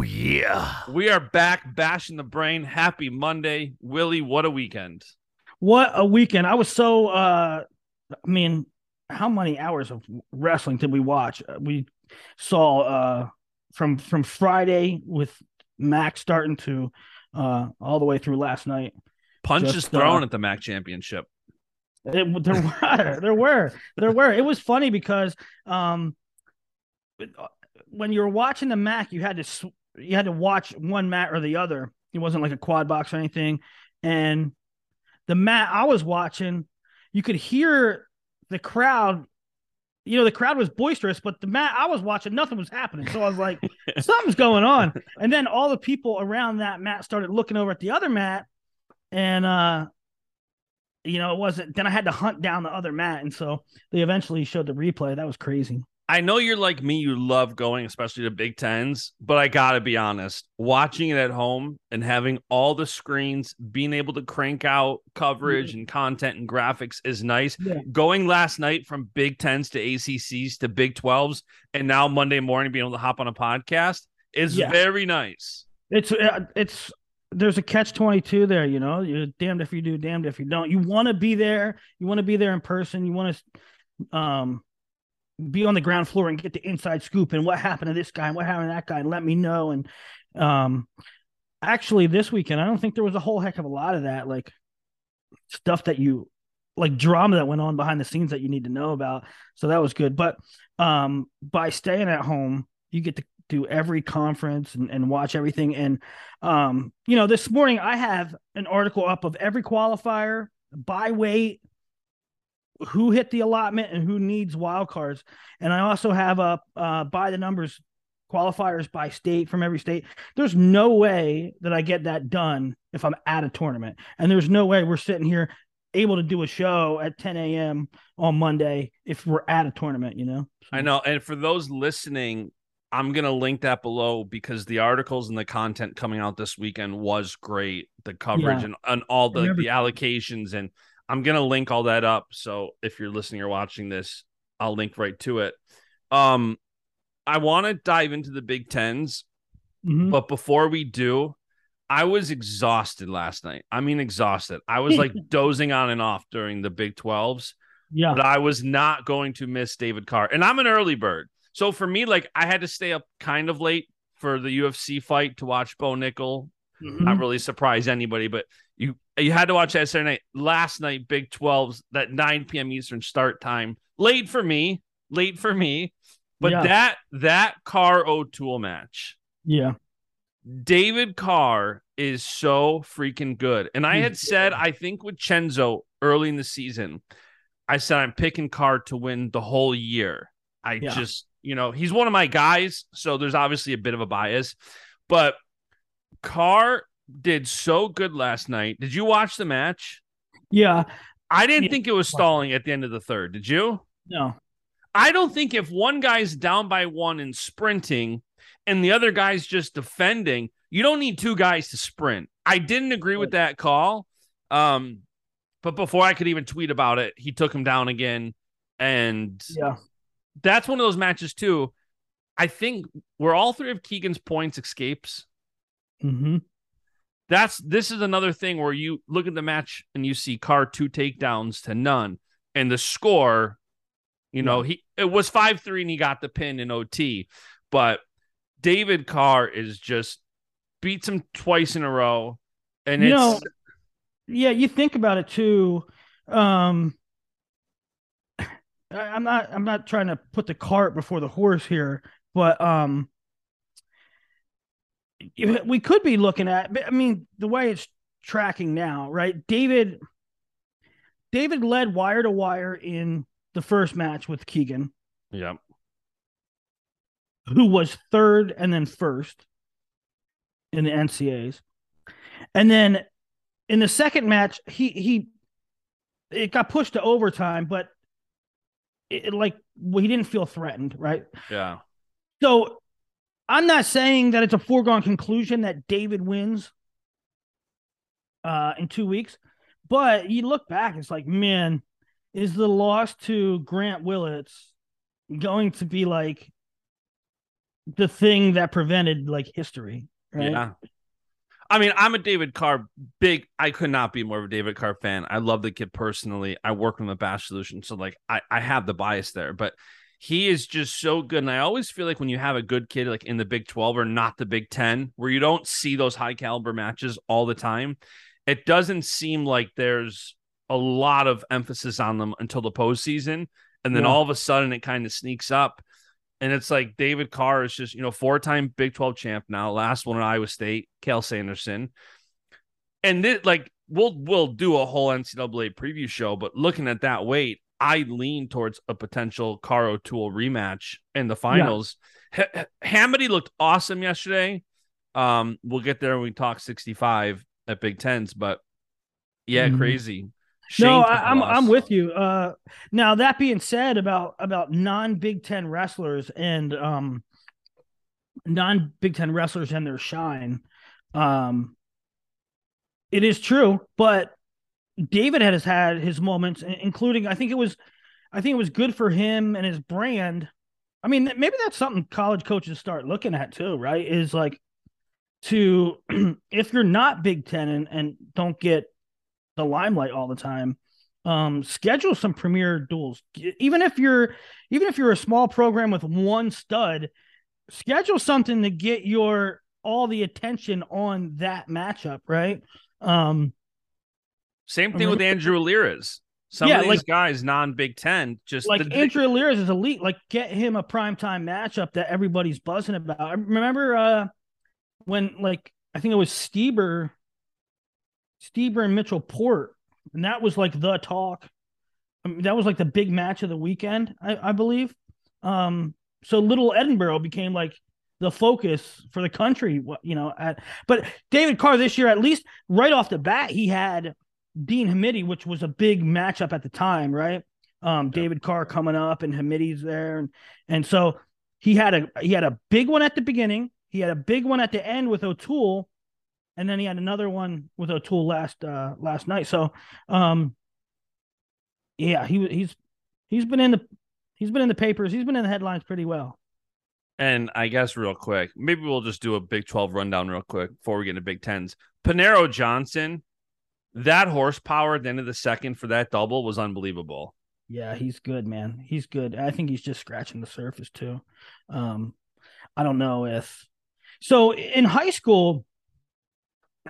Oh, yeah. We are back bashing the brain. Happy Monday. Willie, what a weekend. What a weekend. I was so uh I mean, how many hours of wrestling did we watch? Uh, We saw uh from from Friday with Max starting to uh all the way through last night. Punches Just, thrown uh, at the MAC championship. It, there were there were there were it was funny because um when you were watching the MAC you had to sw- you had to watch one mat or the other it wasn't like a quad box or anything and the mat I was watching you could hear the crowd you know the crowd was boisterous but the mat I was watching nothing was happening so I was like something's going on and then all the people around that mat started looking over at the other mat and uh you know, it wasn't. Then I had to hunt down the other mat, and so they eventually showed the replay. That was crazy. I know you're like me, you love going, especially to Big Tens, but I gotta be honest, watching it at home and having all the screens, being able to crank out coverage and content and graphics is nice. Yeah. Going last night from Big Tens to ACCs to Big 12s, and now Monday morning being able to hop on a podcast is Yeah. very nice. It's uh, it's there's a catch twenty two there. You know, you're damned if you do, damned if you don't. You want to be there. You want to be there in person. You want to um be on the ground floor and get the inside scoop and what happened to this guy and what happened to that guy and let me know. And um actually this weekend I don't think there was a whole heck of a lot of that like stuff that you like drama that went on behind the scenes that you need to know about. So that was good. But um by staying at home, you get to do every conference and, and watch everything. And um, you know, this morning I have an article up of every qualifier by weight, who hit the allotment and who needs wild cards. And I also have a uh by the numbers qualifiers by state from every state. There's no way that I get that done if I'm at a tournament. And there's no way we're sitting here able to do a show at 10 a.m. on Monday if we're at a tournament, you know? I know. And for those listening, I'm going to link that below because the articles and the content coming out this weekend was great. The coverage Yeah. and, and all the, the allocations. And I'm to link all that up. So if you're listening or watching this, I'll link right to it. Um, I want to dive into the Big Tens, Mhm. but before we do, I was exhausted last night. I mean, exhausted. I was like dozing on and off during the Big 12s Yeah. but I was not going to miss David Carr. And I'm an early bird. So for me, like I had to stay up kind of late for the UFC fight to watch Bo Nickal. Mhm. Not really surprise anybody, but you you had to watch that Saturday night. Last night, Big 12s, that 9 p.m. Eastern start time. Late for me. Late for me. But Yeah. that that Carr O'Toole match. Yeah. David Carr is so freaking good. And I had said, I think with Chenzo early in the season, I said I'm picking Carr to win the whole year. I Yeah. just, you know, he's one of my guys, so there's obviously a bit of a bias, but Carr did so good last night. Did you watch the match? Yeah. I didn't Yeah. think it was stalling at the end of the third. Did you? No. I don't think if one guy's down by one and sprinting and the other guy's just defending, you don't need two guys to sprint. I didn't agree with that call. Um, but before I could even tweet about it, he took him down again. And Yeah. that's one of those matches, too. I think where all three of Keegan's points escapes. Mm-hmm. That's this is another thing where you look at the match and you see Carr two takedowns to none, and the score, you know, he it was five three and he got the pin in OT, but David Carr is just beats him twice in a row, and You it's know, yeah, you think about it too. Um, I'm not. I'm not trying to put the cart before the horse here, but um, we could be looking at. I mean, the way it's tracking now, right? David, David led wire to wire in the first match with Keegan, yeah, who was third and then first in the NCAs. And then in the second match, he he it got pushed to overtime, but it, it, like well, he didn't feel threatened, right? yeah. So I'm not saying that it's a foregone conclusion that David wins uh in two weeks, but you look back, it's like, man, is the loss to Grant Willits going to be like the thing that prevented like history? Right? Yeah. I mean, I'm a David Carr big. I could not be more of a David Carr fan. I love the kid personally. I work with the Bash Solution, so like I, I have the bias there, but he is just so good. And I always feel like when you have a good kid like in the Big 12 or not the Big 10, where you don't see those high caliber matches all the time, it doesn't seem like there's a lot of emphasis on them until the postseason. And then Yeah. all of a sudden it kind of sneaks up. And it's like David Carr is just, you know, four time Big 12 champ now, last one at Iowa State, Cael Sanderson. And this, like, we'll we'll do a whole NCAA preview show, but looking at that weight, I lean towards a potential Carr O'Toole rematch in the finals. H- H- Hamiti looked awesome yesterday. Um, we'll get there when we talk 65 at Big Tens, but yeah, Mhm. crazy. no, I, I'm. I'm with you. Uh, now that being said, about about non Big Ten wrestlers and um, non Big Ten wrestlers and their shine, um, it is true. But David has had his moments, including I think it was, I think it was good for him and his brand. I mean, maybe that's something college coaches start looking at too, right? Is like to if you're not Big Ten and, and don't get the limelight all the time um schedule some premier duels even if you're even if you're a small program with one stud schedule something to get your all the attention on that matchup right um Same thing with Andrew Alirez. Some Yeah, of these like- guys, non Big Ten, just like the, Andrew Lears is elite. Like get him a primetime matchup that everybody's buzzing about. I remember uh when like I think it was Steber Steber and Mitchell Port and that was like the talk. I mean, that was like the big match of the weekend I, I believe. Um so little Edinboro became like the focus for the country you know at but David Carr this year at least right off the bat he had Dean Hamiti which was a big matchup at the time right? Um David Carr coming up and Hamiti's there. And and so he had a he had a big one at the beginning. He had a big one at the end with O'Toole. And then he had another one with O'Toole last uh last night. So um yeah he he's he's been in the he's been in the papers. He's been in the headlines pretty well. And I guess real quick, maybe we'll just do a Big 12 rundown real quick before we get into Big Tens. Paniro Johnson, that horsepower at the end of the second for that double was unbelievable. Yeah, he's good, man. He's good. I think he's just scratching the surface too. Um, I don't know if so in high school,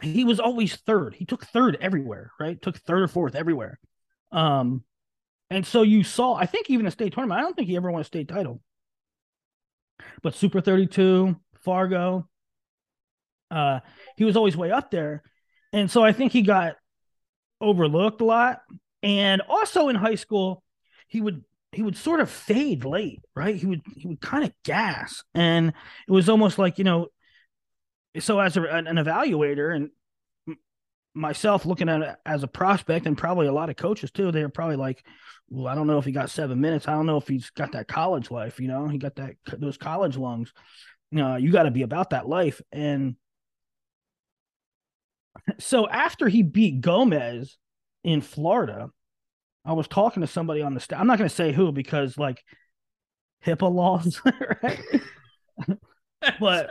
he was always third. He took third everywhere, right? Took third or fourth everywhere. Um, and so you saw, I think even a state tournament, I don't think he ever won a state title. But Super 32, Fargo, uh, he was always way up there. And so I think he got overlooked a lot. And also in high school, he would he would sort of fade late, right? He would he would kind of gas, and it was almost like you know. So as a, an evaluator and myself looking at it as a prospect, and probably a lot of coaches too, they're probably like, "Well, I don't know if he got seven minutes. I don't know if he's got that college life. You know, he got that those college lungs. You know, you got to be about that life." And so after he beat Gomez in Florida, I was talking to somebody on the staff. I'm not going to say who because like HIPAA laws, right? but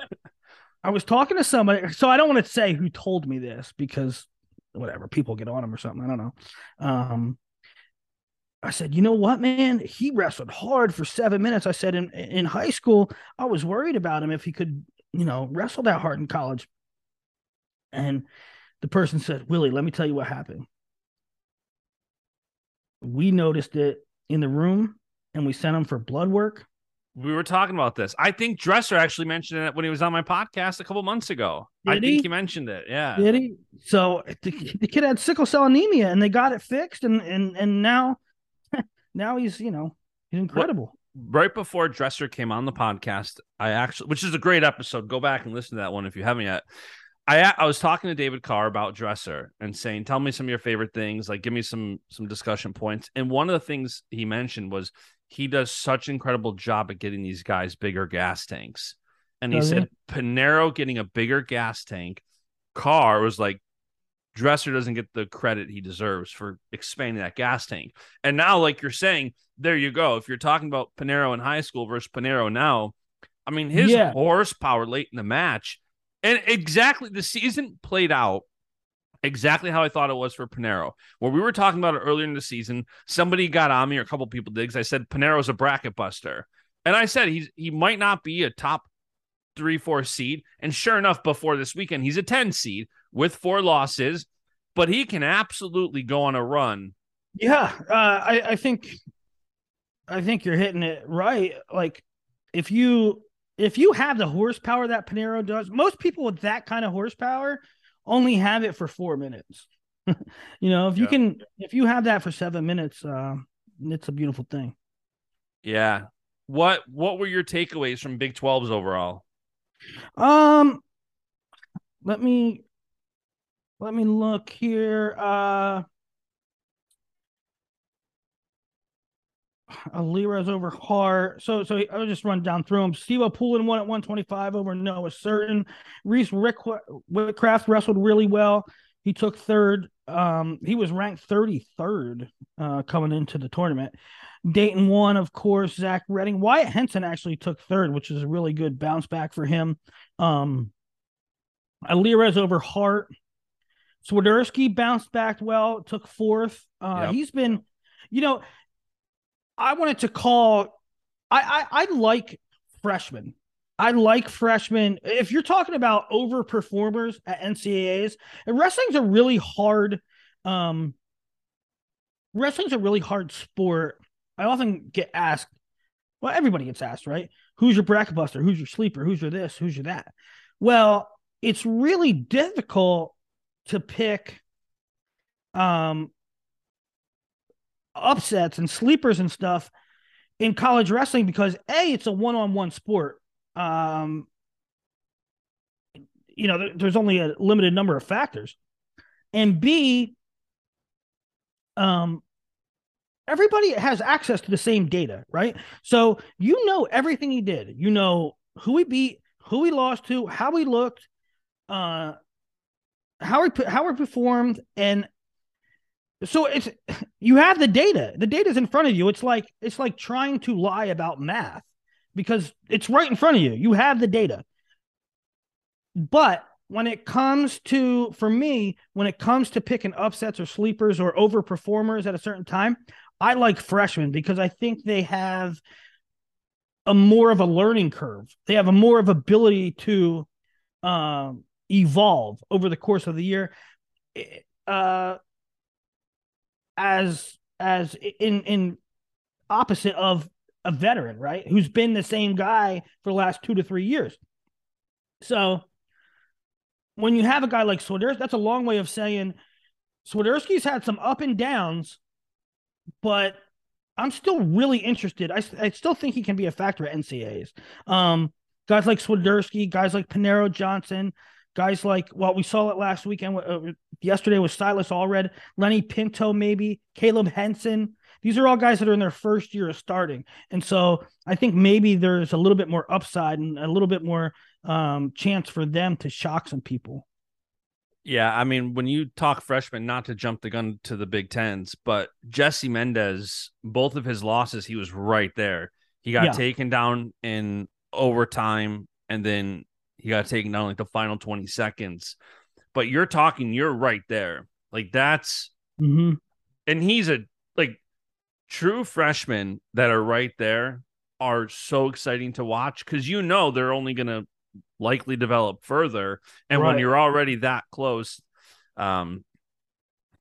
I was talking to somebody, so I don't want to say who told me this because whatever, people get on him or something. I don't know. Um, I said, you know what, man? He wrestled hard for seven minutes. I said, in in high school, I was worried about him if he could, you know, wrestle that hard in college. And the person said, Willie, let me tell you what happened. We noticed it in the room and we sent him for blood work. We were talking about this. I think Dresser actually mentioned it when he was on my podcast a couple months ago. Did I think he? he mentioned it. Yeah. Did he? So the, the kid had sickle cell anemia and they got it fixed and and and now now he's, you know, he's incredible. right before Dresser came on the podcast, I actually, which is a great episode. Go back and listen to that one if you haven't yet. I I was talking to David Carr about Dresser and saying, "Tell me some of your favorite things. Like, give me some some discussion points." And one of the things he mentioned was he does such an incredible job at getting these guys bigger gas tanks. And he he? said Paniro getting a bigger gas tank. Carr was like, Dresser doesn't get the credit he deserves for expanding that gas tank. And now, like you're saying, there you go. If you're talking about Paniro in high school versus Paniro now, I mean, his Yeah. horsepower late in the match, and exactly the season played out exactly how I thought it was for Paniro. Where we were talking about it earlier in the season, somebody got on me, or a couple people did, 'cause I said Paniro's a bracket buster. And I said he's he might not be a top three, four seed. And sure enough, before this weekend, he's a 10 seed with four losses, but he can absolutely go on a run. Yeah, uh, I, I think, I think you're hitting it right. Like, if you if you have the horsepower that Paniro does, most people with that kind of horsepower only have it for four minutes. you know, if you Yeah. can, if you have that for seven minutes, uh, it's a beautiful thing. Yeah. What what were your takeaways from Big 12s overall? Um, let me let me look here. Uh, Alirez over Hart. So so I'll just run down through them. Steve Poulin won at 125 over Noah Surtin. Reese Rick Whitcraft wrestled really well. He took third. Um, he was ranked 33rd uh, coming into the tournament. Dayton won, of course. Zach Redding. Wyatt Henson actually took third, which is a really good bounce back for him. Um, Alirez over Hart. Swiderski bounced back well, took fourth. Uh, Yep. He's been, you know, I wanted to call. I, I I like freshmen. I like freshmen. If you're talking about overperformers at NCAAs, and wrestling's a really hard. Um, wrestling's a really hard sport. I often get asked. Well, everybody gets asked, right? Who's your bracket buster? Who's your sleeper? Who's your this? Who's your that? Well, it's really difficult to pick um upsets and sleepers and stuff in college wrestling because a it's a one-on-one sport. Um you know there- there's only a limited number of factors. And b um everybody has access to the same data right? So you know everything he did. You know who he beat who he lost to how he looked uh how he how he performed and so it's you have the data. The data's in front of you. It's like it's like trying to lie about math because it's right in front of you. You have the data. But when it comes to for me when it comes to picking upsets or sleepers or overperformers at a certain time i like freshmen because i think they have a more of a learning curve. They have a more of ability to um evolve over the course of the year. Eh, uh as as in in opposite of a veteran, right? Who's been the same guy for the last two to three years. So when you have a guy like Swiderski, that's a long way of saying Swiderski's had some up and downs, but I'm still really interested. I, I still think he can be a factor at NCAAs. Um, guys like Swiderski, guys like Paniro Johnson, guys like well, we saw it last weekend. Uh, yesterday was Silas Allred, Lenny Pinto, maybe Caleb Henson. These are all guys that are in their first year of starting, and so I think maybe there's a little bit more upside and a little bit more um, chance for them to shock some people. Yeah, I mean, when you talk freshman, not to jump the gun to the Big Tens, but Jesse Mendez, both of his losses, he was right there. He got Yeah. taken down in overtime, and then he got taken down like the final 20 seconds. But you're talking, you're right there. Like that's, Mm-hmm. and he's a like true freshmen that are right there are so exciting to watch because you know they're only gonna likely develop further. And when you're already that close, um,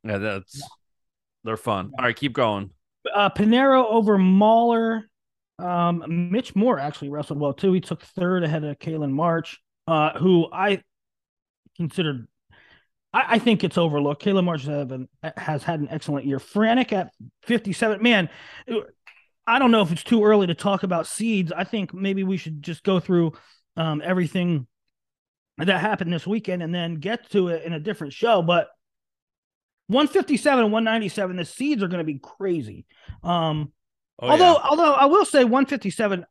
yeah, that's they're fun. All right, keep going. uh, Paniro over Mahler. Um, Mitch Moore actually wrestled well too. He took third ahead of Kalen March, uh, who I considered. I, I think it's overlooked. Kalen March has, has had an excellent year. Franek at fifty-seven. Man, I don't know if it's too early to talk about seeds. I think maybe we should just go through um, everything that happened this weekend and then get to it in a different show. But 157 and 197, the seeds are going to be crazy. Um, Oh, although, yeah. although I will say 157,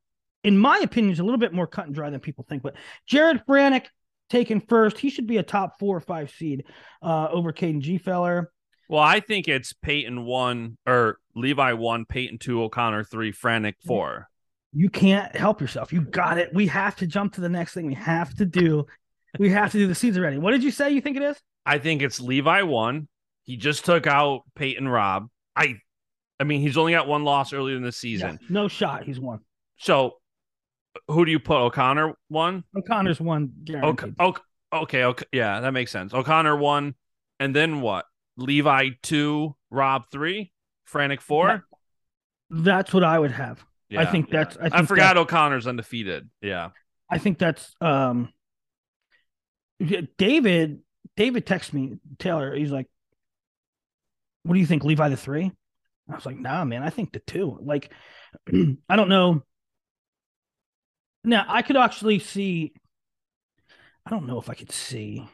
in my opinion, is a little bit more cut and dry than people think. But Jared Franek taken first, he should be a top four or five seed uh, over Kaden Gfeller. well, I think it's Peyton one or Levi one, Peyton two, O'Connor three, Franek four. You can't help yourself. You got it. We have to jump to the next thing. We have to do. We have to do the seeds already. What did you say? You think it is? I think it's Levi one. He just took out Peyton Robb. I, I mean, he's only got one loss earlier in the season. Yeah, no shot. He's won. So, who do you put? O'Connor one. O'Connor's one. Okay, guaranteed. okay, okay, okay, yeah, that makes sense. O'Connor one, and then what? Levi two, Robb three, Franek four. That's what I would have. Yeah, I think yeah. that's. I, I, forgot that- O'Connor's undefeated. Yeah, I think that's um David David texted me Taylor he's like what do you think Levi the 3 I was like nah man I think the 2 like I don't know now I could actually see I don't know if I could see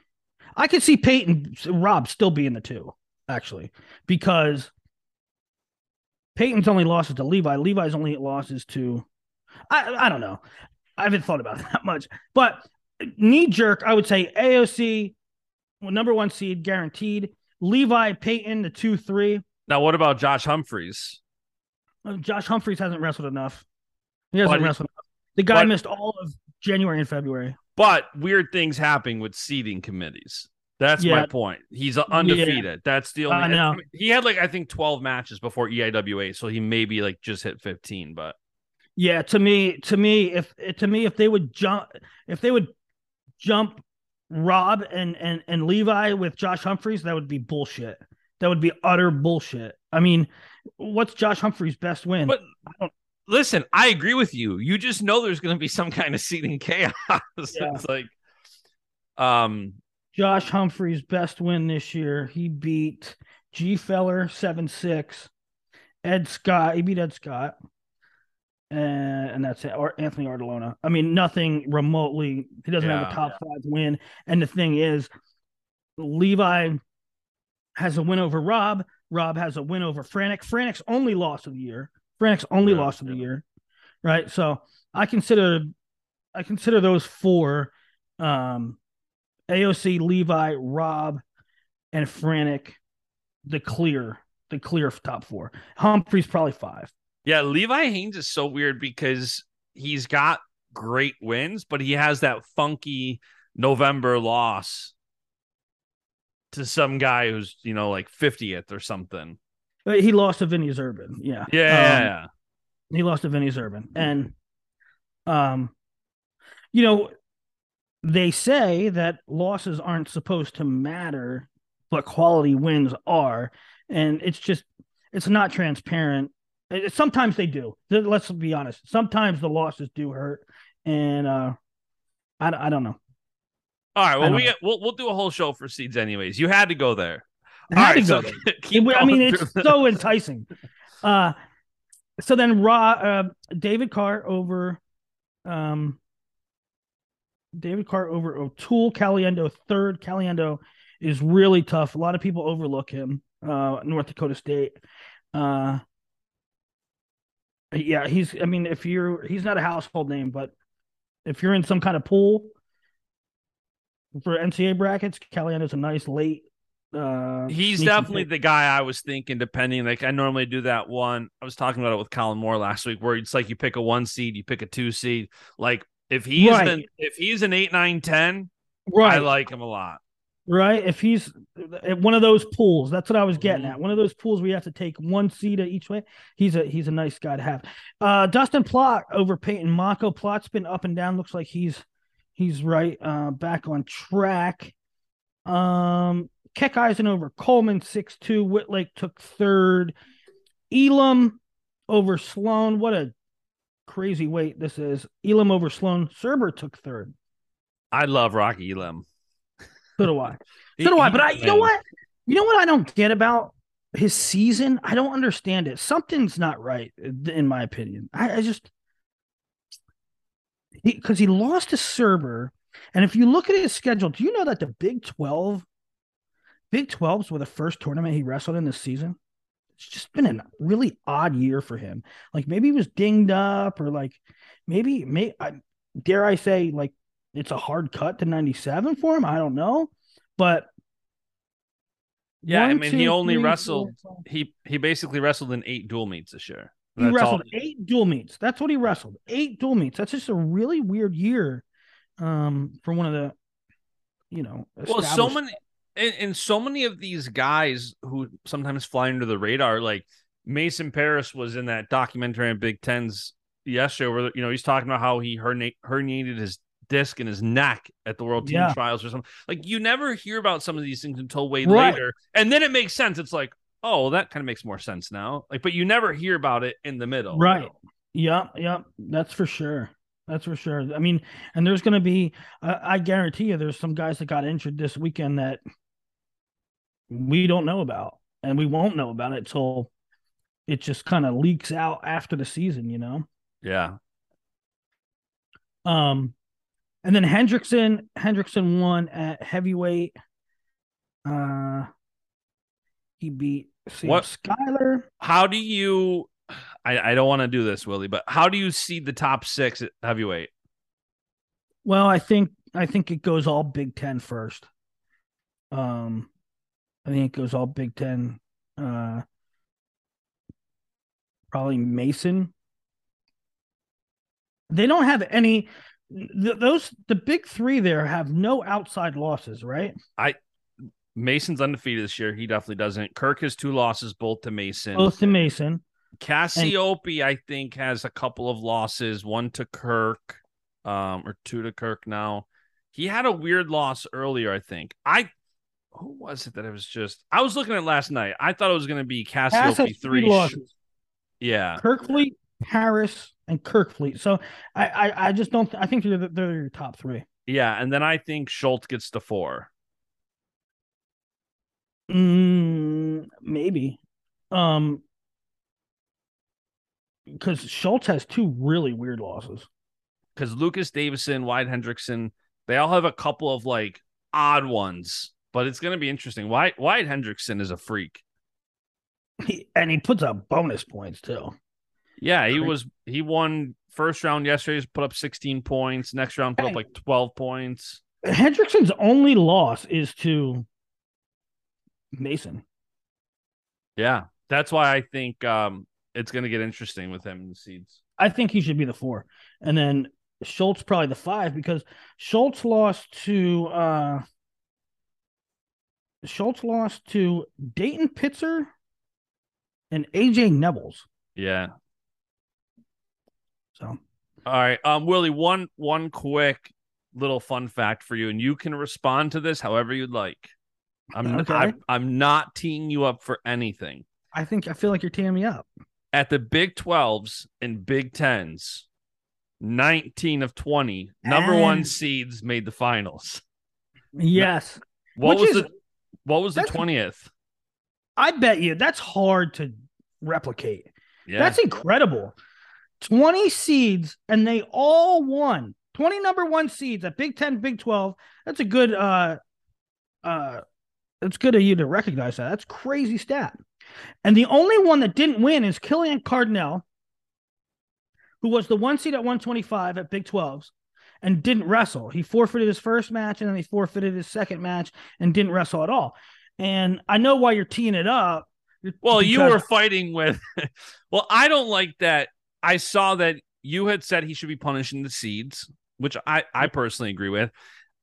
I could see Peyton Robb still being the 2 actually because Peyton's only losses to Levi Levi's only losses to I I don't know I haven't thought about it that much. But knee jerk, I would say AOC, well, number one seed, guaranteed. Levi Peyton, the two three. Now, what about Josh Humphreys? Uh, Josh Humphreys hasn't wrestled enough. He hasn't But- wrestled enough. The guy but- missed all of January and February. But weird things happen with seeding committees. That's my point. He's undefeated. That's the only. I know. mean, he had like I think twelve matches before EIWA, so he maybe like just hit fifteen. But Yeah, to me, to me, if to me, if they would jump, if they would jump Robb and and and Levi with Josh Humphreys, that would be bullshit. That would be utter bullshit. I mean, what's Josh Humphreys' best win? But- listen, I agree with you. You just know there's going to be some kind of seeding chaos. it's like, um, Josh Humphreys' best win this year. He beat Gfeller seven six, Ed Scott. He beat Ed Scott, and and that's it. Or Anthony Artalona. I mean, nothing remotely. He doesn't have a top five win. And the thing is, Levi has a win over Robb. Robb has a win over Franek. Franek's only loss of the year. Franek's only Yeah, loss of the year. Right. So I consider I consider those four um AOC, Levi, Robb, and Franek the clear, the clear top four. Humphrey's probably five. yeah, Levi Haines is so weird because he's got great wins, but he has that funky November loss to some guy who's you know like 50th or something. Uh, He lost to Vinny Zerban. Yeah. Yeah, Um. He lost to Vinny Zerban. And um you know, they say that losses aren't supposed to matter, but quality wins are. And it's just it's not transparent. Sometimes they do. Let's be honest. Sometimes the losses do hurt. And uh I, I don't know. All right, well we don't we'll we'll do a whole show for seeds anyways. You had to go there. I had All to go so I mean, it's so enticing. Uh, so then Raw, uh, David Carr over, um, David Carr over O'Toole, Caliendo third. Caliendo is really tough. A lot of people overlook him. Uh, North Dakota State. Uh, yeah, he's. I mean, if you're, he's not a household name, but if you're in some kind of pool for NCAA brackets, Caliendo's a nice late. Uh, He's definitely the guy I was thinking, depending. Like I normally do that one. I was talking about it with Colin Moore last week, where it's like you pick a one seed, you pick a two seed. Like if he's Right. an if he's an eight, nine, ten, right. I like him a lot. right? If he's at one of those pools, that's what I was getting Mhm. at. One of those pools we have to take one seed at each way. He's a he's a nice guy to have. Uh, Dustin Plott over Peyton Mocco. Plott's been up and down. Looks like he's He's right uh, back on track. Um, Keckeisen over Coleman, 6 2. Whitlake took third. Elam over Sloan. What a crazy weight this is. Elam over Sloan. Surber took third. I love Rocky Elam. So do I. So do I. But I, you know what? You know what I don't get about his season? I don't understand it. Something's not right, in my opinion. I, I just because he, he, lost to Surber, and if you look at his schedule, do you know that the Big Twelve, Big 12s were the first tournament he wrestled in this season? It's just been a really odd year for him. Like maybe he was dinged up, or like maybe may I, dare I say like it's a hard cut to 97 for him. I don't know, but yeah, one, I mean, two, he only three, wrestled. Four, he he basically wrestled in eight dual meets this year. He wrestled all... eight dual meets. That's what he wrestled. Eight dual meets. That's just a really weird year, um, for one of the, you know. Well, so many, and, and so many of these guys who sometimes fly under the radar, like Mason Parris was in that documentary on Big Tens yesterday, where you know he's talking about how he herniated his disc in his neck at the World Team yeah. Trials or something. Like you never hear about some of these things until way right. later, and then it makes sense. It's like, oh, well, that kind of makes more sense now. Like, but you never hear about it in the middle, right? Yeah, yeah, that's for sure. That's for sure. I mean, and there's going to be, uh, I guarantee you, there's some guys that got injured this weekend that we don't know about, and we won't know about it till it just kind of leaks out after the season, you know? Yeah. Um, and then Hendrickson, Hendrickson won at heavyweight. Uh, he beat Sam what Skyler. How do you? I, I don't want to do this, Willie, but how do you see the top six at heavyweight? Well, I think I think it goes all Big Ten first. Um, I think it goes all Big Ten. Uh, probably Mason. They don't have any th- those the big three there have no outside losses, right? I Mason's undefeated this year. He definitely doesn't. Kirk has two losses, both to Mason. Both to Mason. Cassioppi, and- I think, has a couple of losses. One to Kirk, um, or two to Kirk now. He had a weird loss earlier, I think. I who was it that it was just I was looking at last night. I thought it was gonna be Cassioppi three. three losses. Yeah. Kerkvliet, Parris, and Kerkvliet. So I, I, I just don't. I think they're they're your top three. Yeah, and then I think Schultz gets to four. Mm, maybe, um, because Schultz has two really weird losses. Because Lucas Davison, Wyatt Hendrickson, they all have a couple of like odd ones, but it's going to be interesting. Wyatt, Wyatt Hendrickson is a freak. He, and he puts up bonus points too. Yeah, he was he won first round yesterday, put up 16 points. Next round put up like 12 points. Hendrickson's only loss is to Mason. Yeah. That's why I think um it's gonna get interesting with him in the seeds. I think he should be the four. And then Schultz probably the five because Schultz lost to uh Schultz lost to Dayton Pitzer and AJ Nevills. Yeah. So, all right, um, Willie, one one quick little fun fact for you, and you can respond to this however you'd like. I'm okay. I'm, I'm not teeing you up for anything. I think I feel like you're teeing me up. At the Big 12s and Big 10s, 19 of 20 number and... one seeds made the finals. Yes. What Which was is, the what was the 20th? I bet you that's hard to replicate. Yeah. That's incredible. 20 seeds and they all won 20 number one seeds at Big 10, Big 12. That's a good, uh, uh, it's good of you to recognize that. That's crazy stat. And the only one that didn't win is Killian Cardinale, who was the one seed at 125 at Big 12s and didn't wrestle. He forfeited his first match and then he forfeited his second match and didn't wrestle at all. And I know why you're teeing it up. Well, because... you were fighting with. well, I don't like that I saw that you had said he should be punishing the seeds, which I, I personally agree with.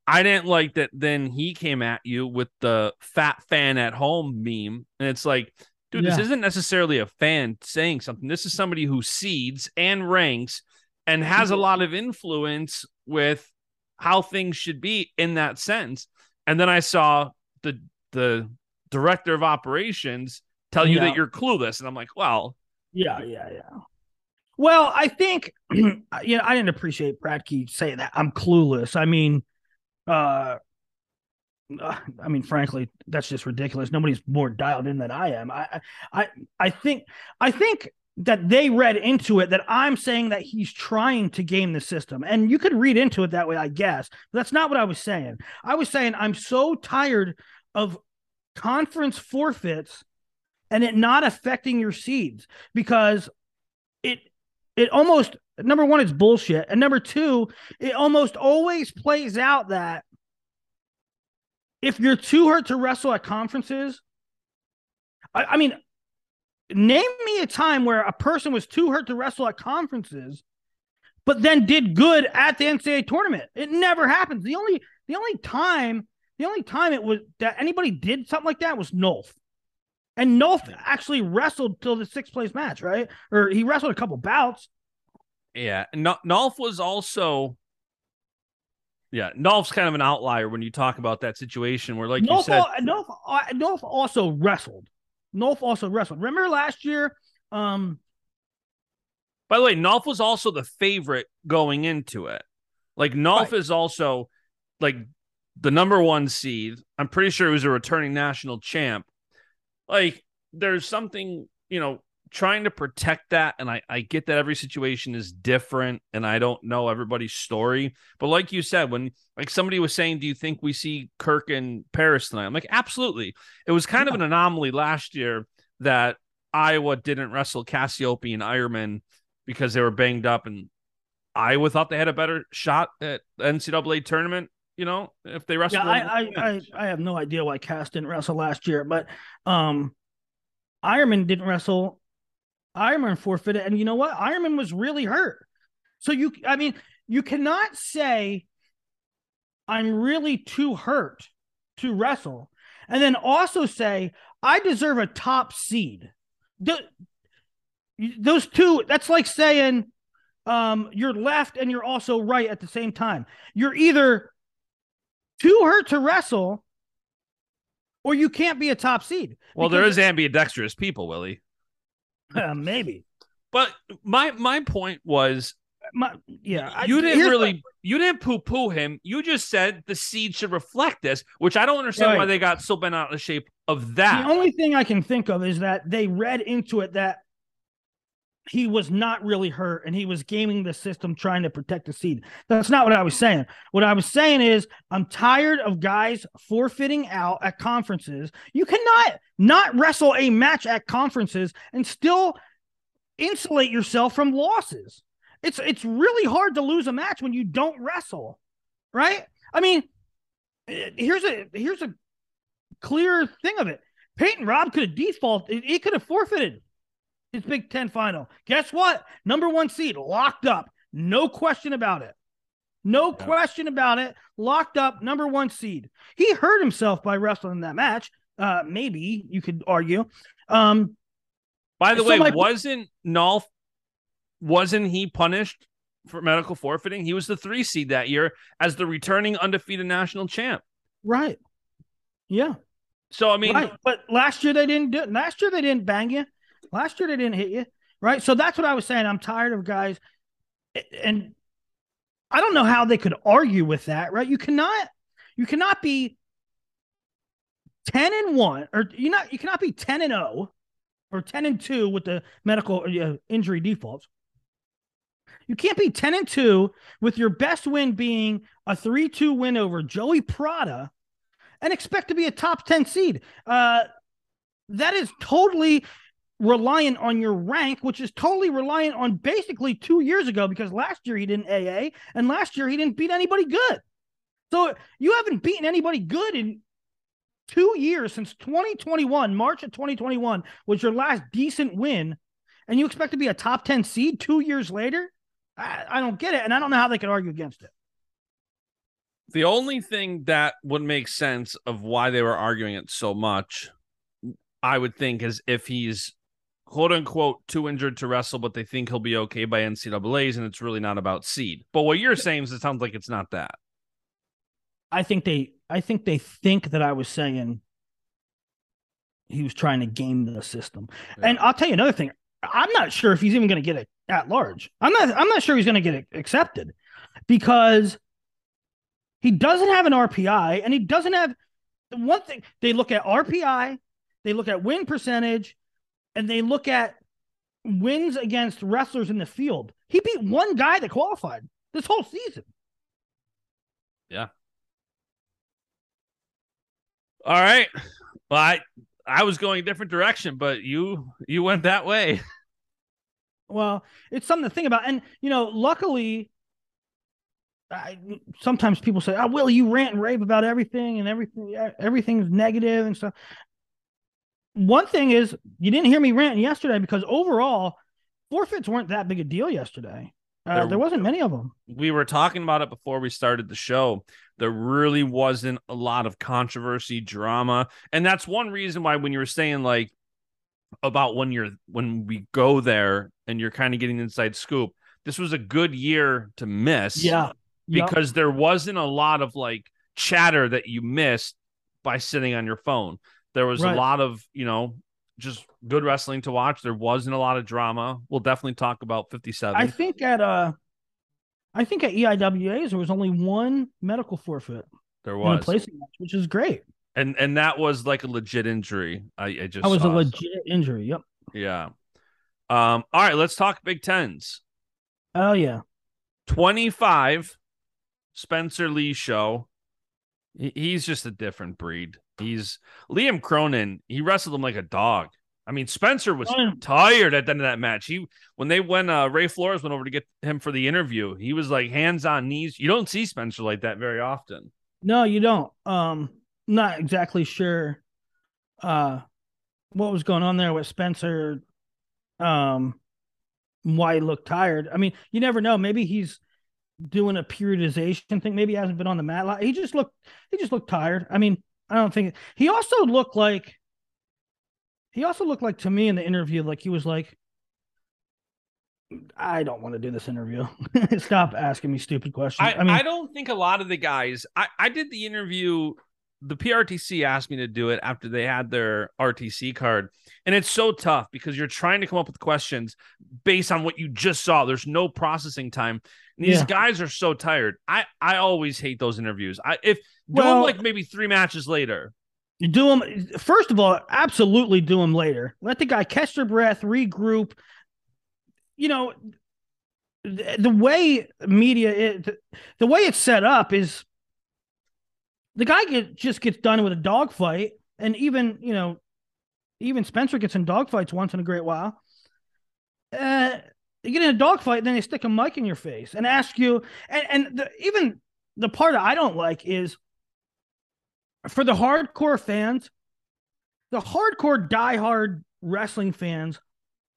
I didn't like that then he came at you with the fat fan at home meme. And it's like, dude, yeah. this isn't necessarily a fan saying something. This is somebody who seeds and ranks and has a lot of influence with how things should be in that sense. And then I saw the the director of operations tell you Yeah. that you're clueless, and I'm like, well, Yeah, yeah, yeah. Well, I think you know I didn't appreciate Brad Key saying that I'm clueless. I mean, uh, uh, I mean, frankly, that's just ridiculous. Nobody's more dialed in than I am. I, I, I think, I think that they read into it that I'm saying that he's trying to game the system, and you could read into it that way, I guess. But that's not what I was saying. I was saying I'm so tired of conference forfeits and it not affecting your seeds because it it almost number one it's bullshit and number two it almost always plays out that if you're too hurt to wrestle at conferences I, I mean name me a time where a person was too hurt to wrestle at conferences but then did good at the ncaa tournament it never happens the only the only time the only time it was that anybody did something like that was Nolf. And Nolf actually wrestled till the sixth place match, right? Or he wrestled a couple bouts. yeah. And Nolf was also, yeah, Nolf's kind of an outlier when you talk about that situation where, like you said, Nolf, uh, Nolf also wrestled. Nolf also wrestled. Remember last year? Um, By the way, Nolf was also the favorite going into it. Like Nolf Right. is also like the number one seed. I'm pretty sure he was a returning national champ. Like there's something, you know, trying to protect that. And I, I get that every situation is different and I don't know everybody's story. But like you said, when like somebody was saying, Do you think we see Kirk and Parris tonight? I'm like, absolutely. It was kind of an anomaly last year that Iowa didn't wrestle Cassioppi and Ironman because they were banged up and Iowa thought they had a better shot at NCAA tournament, you know, if they wrestled. yeah. I, I, I, I have no idea why Cass didn't wrestle last year, but um, Ironman didn't wrestle. Ironman forfeited, and you know what? Ironman was really hurt. So you, I mean, you cannot say I'm really too hurt to wrestle, and then also say I deserve a top seed. Th- those two, that's like saying um, you're left and you're also right at the same time. You're either too hurt to wrestle, or you can't be a top seed. well, there is ambidextrous people, Willie. Uh, maybe. But my my point was My, yeah, I- you didn't really you didn't poo poo him. You just said the seed should reflect this, which I don't understand why they got so bent out of shape of that. the only thing I can think of is that they read into it that he was not really hurt and he was gaming the system trying to protect the seed. That's not what I was saying. What I was saying is I'm tired of guys forfeiting out at conferences. You cannot not wrestle a match at conferences and still insulate yourself from losses. It's it's really hard to lose a match when you don't wrestle, right? I mean, here's a here's a clear thing of it. Peyton Robb could have defaulted. He could have forfeited his Big Ten final. Guess what? Number one seed locked up. No question about it. No Yeah. question about it. Locked up, number one seed. He hurt himself by wrestling in that match. Uh, maybe you could argue. Um, By the way, my- wasn't Nolf wasn't he punished for medical forfeiting? He was the three seed that year as the returning undefeated national champ. right. Yeah. So I mean, right. But last year they didn't do it. Last year they didn't bang you. Last year they didn't hit you. Right. So that's what I was saying. I'm tired of guys. And I don't know how they could argue with that. Right. You cannot, you cannot be 10 and 1 or you not you cannot be 10 and 0 or 10 and 2 with the medical uh, injury defaults. You can't be 10 and 2 with your best win being a 3-2 win over Joey Prada and expect to be a top 10 seed. Uh, that is totally reliant on your rank, which is totally reliant on basically two years ago because last year he didn't AA and last year he didn't beat anybody good. So you haven't beaten anybody good in two years since 2021. March of 2021 was your last decent win, and you expect to be a top 10 seed two years later? I, I don't get it, and I don't know how they could argue against it. the only thing that would make sense of why they were arguing it so much, I would think, is if he's quote unquote too injured to wrestle, but they think he'll be okay by NCAA's, and it's really not about seed. But what you're saying is it sounds like it's not that. I think they I think they think that I was saying he was trying to game the system. Yeah. And I'll tell you another thing. I'm not sure if he's even going to get it at large. I'm not I'm not sure he's going to get it accepted because he doesn't have an RPI and he doesn't have the one thing they look at RPI, they look at win percentage, and they look at wins against wrestlers in the field. He beat one guy that qualified this whole season. Yeah. All right. Well, I I was going a different direction, but you you went that way. Well, it's something to think about. And, you know, luckily, I, sometimes people say, oh, Will, you rant and rave about everything and everything, everything's negative and stuff. One thing is, you didn't hear me rant yesterday because overall, forfeits weren't that big a deal yesterday. Uh, There- there wasn't many of them. We were talking about it before we started the show. There really wasn't a lot of controversy, drama, and that's one reason why when you were saying like about when you're when we go there and you're kind of getting inside scoop, this was a good year to miss. Yeah. Yep. because there wasn't a lot of like chatter that you missed by sitting on your phone. There was Right. a lot of, you know, just good wrestling to watch. There wasn't a lot of drama. We'll definitely talk about 57. I think at uh I think at EIWAs there was only one medical forfeit there in a was. placing match, which is great. And and that was like a legit injury. I, I just That was a legit injury. Yep. Yeah. Um, all right, let's talk Big Tens. Oh yeah. 25 Spencer Lee show. He- He's just a different breed. He's Liam Cronin. He wrestled him like a dog. I mean, Spencer was tired at the end of that match. He when they went, uh, Ray Flores went over to get him for the interview, he was like hands on knees. You don't see Spencer like that very often. No, you don't. Um, not exactly sure uh what was going on there with Spencer. Um, why he looked tired. I mean, you never know. Maybe he's doing a periodization thing. Maybe he hasn't been on the mat. a lot. He just looked. He just looked tired. I mean, I don't think he also looked like. He also looked like to me in the interview, like he was like, I don't want to do this interview. Stop asking me stupid questions. I, I, mean, I don't think a lot of the guys. I, I did the interview. The PRTC asked me to do it after they had their RTC card, and it's so tough because you're trying to come up with questions based on what you just saw. There's no processing time. And these Yeah. guys are so tired. I I always hate those interviews. I if do them like maybe three matches later. You do them first of all, absolutely do them later. Let the guy catch their breath, regroup. You know, the, the way media it, the way it's set up is the guy get, just gets done with a dogfight, and even you know, even Spencer gets in dogfights once in a great while. Uh, you get in a dogfight, then they stick a mic in your face and ask you, and and the, even the part that I don't like is for the hardcore fans, the hardcore diehard wrestling fans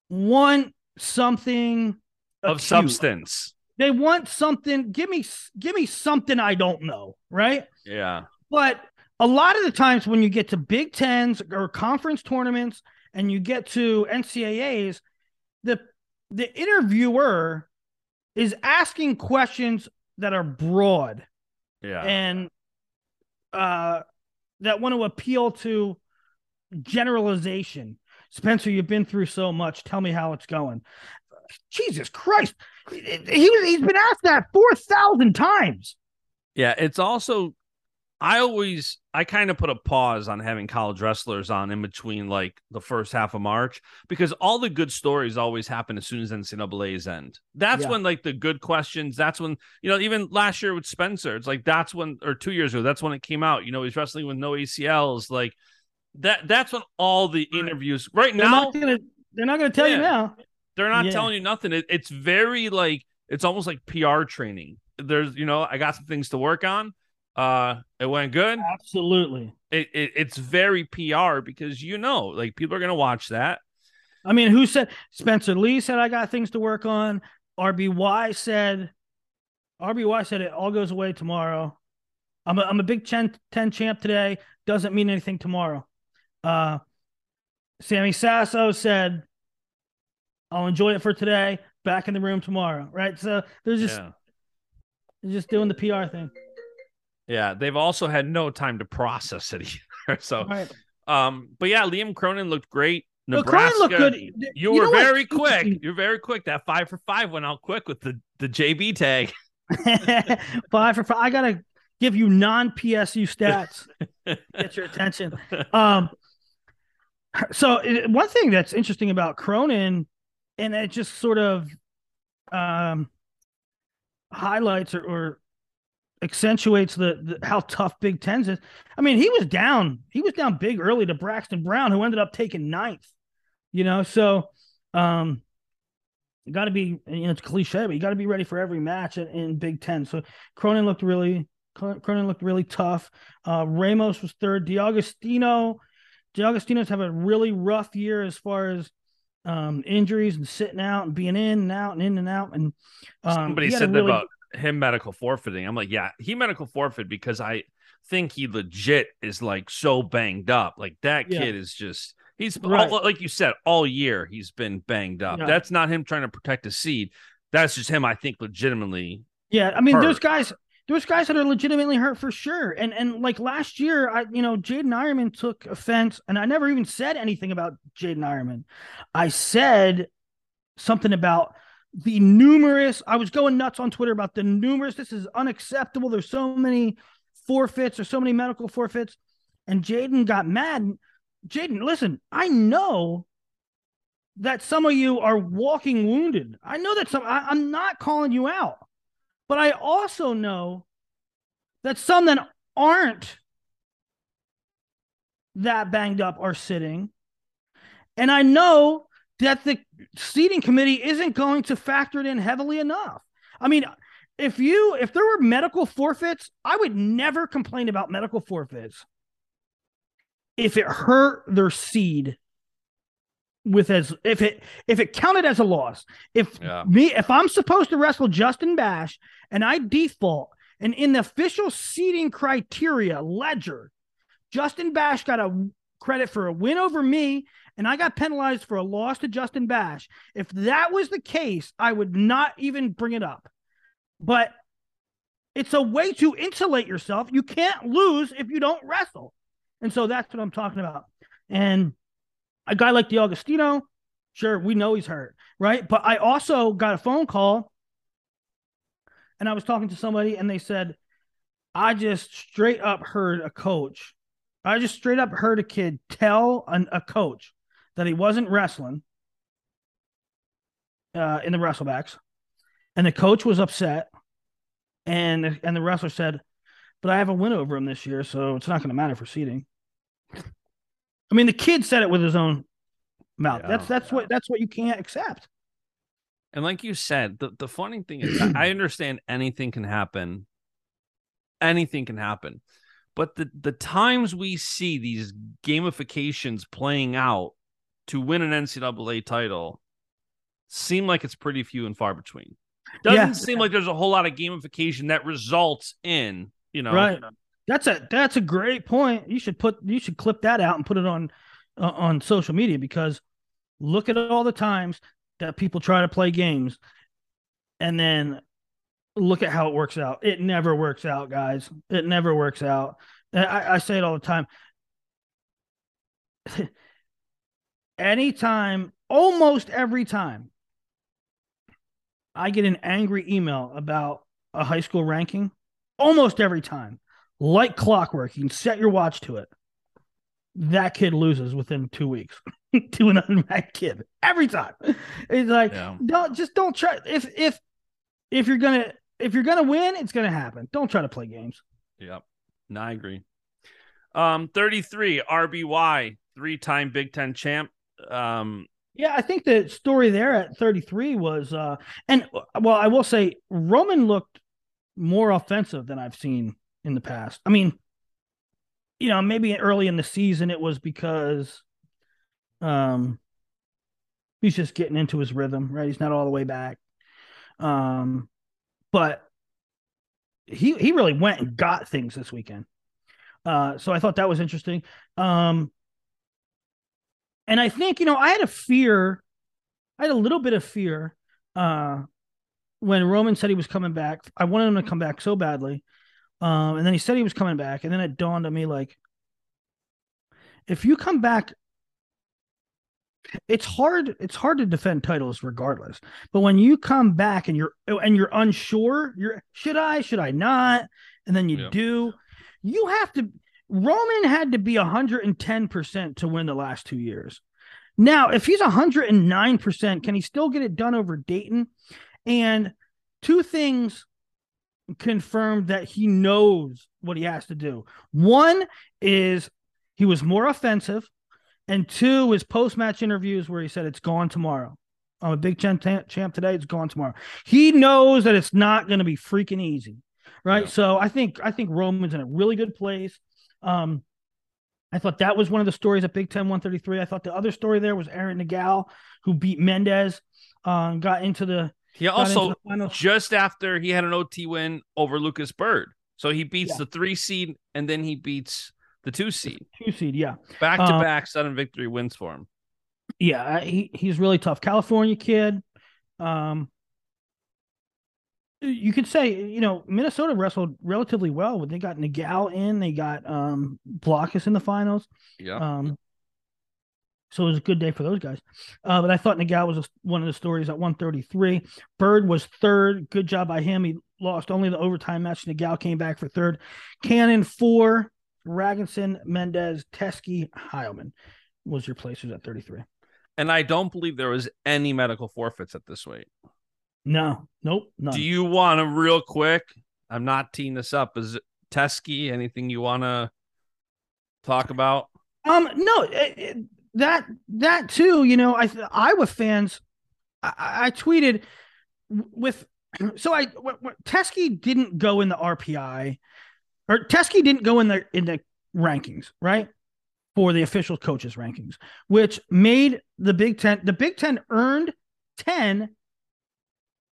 want something Of acute. substance. They want something. Give me, give me something I don't know, right? Yeah. But a lot of the times when you get to Big Tens or conference tournaments and you get to NCAAs, the the interviewer is asking questions that are broad Yeah. and uh that want to appeal to generalization. Spencer, you've been through so much. Tell me how it's going. Jesus Christ. He was he's been asked that 4,000 times. Yeah, it's also I always I kind of put a pause on having college wrestlers on in between like the first half of March because all the good stories always happen as soon as NCAA's end. That's Yeah. when like the good questions. That's when you know even last year with Spencer, it's like that's when or two years ago that's when it came out. You know he's wrestling with no ACLs. Like that. That's when all the interviews right They're now not gonna they're not gonna tell you now. They're not Yeah. telling you nothing. It, it's very like it's almost like PR training. There's you know I got some things to work on. Uh, it went good. Absolutely. It, it it's very PR because you know like people are gonna watch that. I mean, who said Spencer Lee said I got things to work on? RBY said RBY said it all goes away tomorrow. I'm a, I'm a Big 10, 10 champ today. Doesn't mean anything tomorrow. Uh, Sammy Sasso said, I'll enjoy it for today. Back in the room tomorrow. Right. So they're just yeah. they're just doing the PR thing. Yeah, they've also had no time to process it either. So, Right. um, but yeah, Liam Cronin looked great. Well, Nebraska, Cronin looked good. You, You were very quick. You're very quick. That five for five went out quick with the the JB tag. five for five. I gotta give you non PSU stats. get your attention. Um, so it, one thing that's interesting about Cronin, and it just sort of um highlights or, or accentuates the, the how tough Big Tens is. I mean, he was down. He was down big early to Braxton Brown, who ended up taking ninth. You know, so um, you got to be. You know, it's cliche, but you got to be ready for every match in, in Big Ten. So Cronin looked really. Cronin looked really tough. Uh, Ramos was third. DeAugustino, DeAugustino's have a really rough year as far as um, injuries and sitting out and being in and out and in and out. And um, Somebody said really- that about him medical forfeiting. I'm like, yeah, he medical forfeit because I think he legit is like so banged up. Like that Yeah. kid is just he's Right. all, like you said all year he's been banged up. Yeah. That's not him trying to protect a seed. That's just him. I think legitimately. Yeah, I mean, there's hurt. There's guys that are legitimately hurt for sure. And and like last year, I you know, Jaden Eierman took offense, and I never even said anything about Jaden Eierman. I said something about the numerous. I was going nuts on Twitter about the numerous. This is unacceptable. There's so many forfeits. There's so many medical forfeits, and Jaden got mad. Jaden, listen, I know that some of you are walking wounded. I know that some. I, I'm not calling you out. But I also know that some that aren't that banged up are sitting. And I know that the seating committee isn't going to factor it in heavily enough. I mean, if you if there were medical forfeits, I would never complain about medical forfeits if it hurt their seed with as if it if it counted as a loss. If Yeah. me if I'm supposed to wrestle Justin Bash and I default and in the official seating criteria ledger, Justin Bash got a credit for a win over me and I got penalized for a loss to Justin Bash. If that was the case, I would not even bring it up. But it's a way to insulate yourself. You can't lose if you don't wrestle. And so that's what I'm talking about. And a guy like DeAugustino, sure, we know he's hurt, right? But I also got a phone call and I was talking to somebody and they said, I just straight up heard a coach. I just straight up heard a kid tell an, a coach that he wasn't wrestling uh, in the wrestlebacks. And the coach was upset. And, and the wrestler said, but I have a win over him this year, so it's not going to matter for seeding. I mean, the kid said it with his own mouth. Yeah. that's that's what that's what you can't accept. And like you said, the, the funny thing is, I I understand anything can happen. Anything can happen. But the, the times we see these gamifications playing out to win an NCAA title seem like it's pretty few and far between. Doesn't Yeah. seem like there's a whole lot of gamification that results in, you know, Right. That's a that's a great point. You should put you should clip that out and put it on uh, on social media because look at all the times that people try to play games and then look at how it works out. It never works out, guys. It never works out. I, I say it all the time. Anytime, almost every time, I get an angry email about a high school ranking, almost every time, like clockwork, you can set your watch to it. That kid loses within two weeks to an unranked kid every time. It's like Yeah. don't just don't try if if if you're gonna if you're gonna win, it's gonna happen. Don't try to play games. Yep. No, I agree. Um, 33 RBY, three-time Big Ten champ. Um, Yeah, I think the story there at 33 was uh and well, I will say Roman looked more offensive than I've seen in the past. I mean, you know, maybe early in the season it was because um he's just getting into his rhythm, right? He's not all the way back. Um but he he really went and got things this weekend. Uh so I thought that was interesting. Um and I think, you know, I had a fear, I had a little bit of fear uh when Roman said he was coming back. I wanted him to come back so badly. Um, and then he said he was coming back, and then it dawned on me like, if you come back, it's hard. It's hard to defend titles regardless. But when you come back and you're and you're unsure, you're should I, should I not, and then you Yeah. do, you have to. Roman had to be 110% to win the last two years. Now, if he's 109%, can he still get it done over Daton? And two things confirmed that he knows what he has to do. One is he was more offensive, and two is post match interviews where he said it's gone tomorrow. I'm a big champ, champ today. It's gone tomorrow. He knows that it's not going to be freaking easy, right? Yeah. So I think I think Roman's in a really good place. Um, I thought that was one of the stories at Big Ten 133. I thought the other story there was Aaron Nagao, who beat Mendez, um, got into the He also just after he had an OT win over Lucas Byrd. So he beats Yeah. the three seed and then he beats the two seed. two seed. Yeah, Back to Um, back sudden victory wins for him. yeah, he he's really tough. California kid. Um, you could say you know Minnesota wrestled relatively well. When they got Nagao in, they got um Blockhus in the finals. Yeah. Um, so it was a good day for those guys. Uh, but I thought Nagao was a, one of the stories at 133. Byrd was third. Good job by him. He lost only the overtime match. Nagao came back for third. Cannon four. Raginson, Mendez, Teske, Heilman was your placers at 33. and I don't believe there was any medical forfeits at this weight. No, nope, none. Do you want to real quick? I'm not teeing this up. Is it Teske? Anything you want to talk about? Um, no, it- it- that that too. You know, I Iowa fans. I, I tweeted with so I w- w- Teske didn't go in the RPI or Teske didn't go in the in the rankings right for the official coaches rankings, which made the Big Ten. The Big Ten earned ten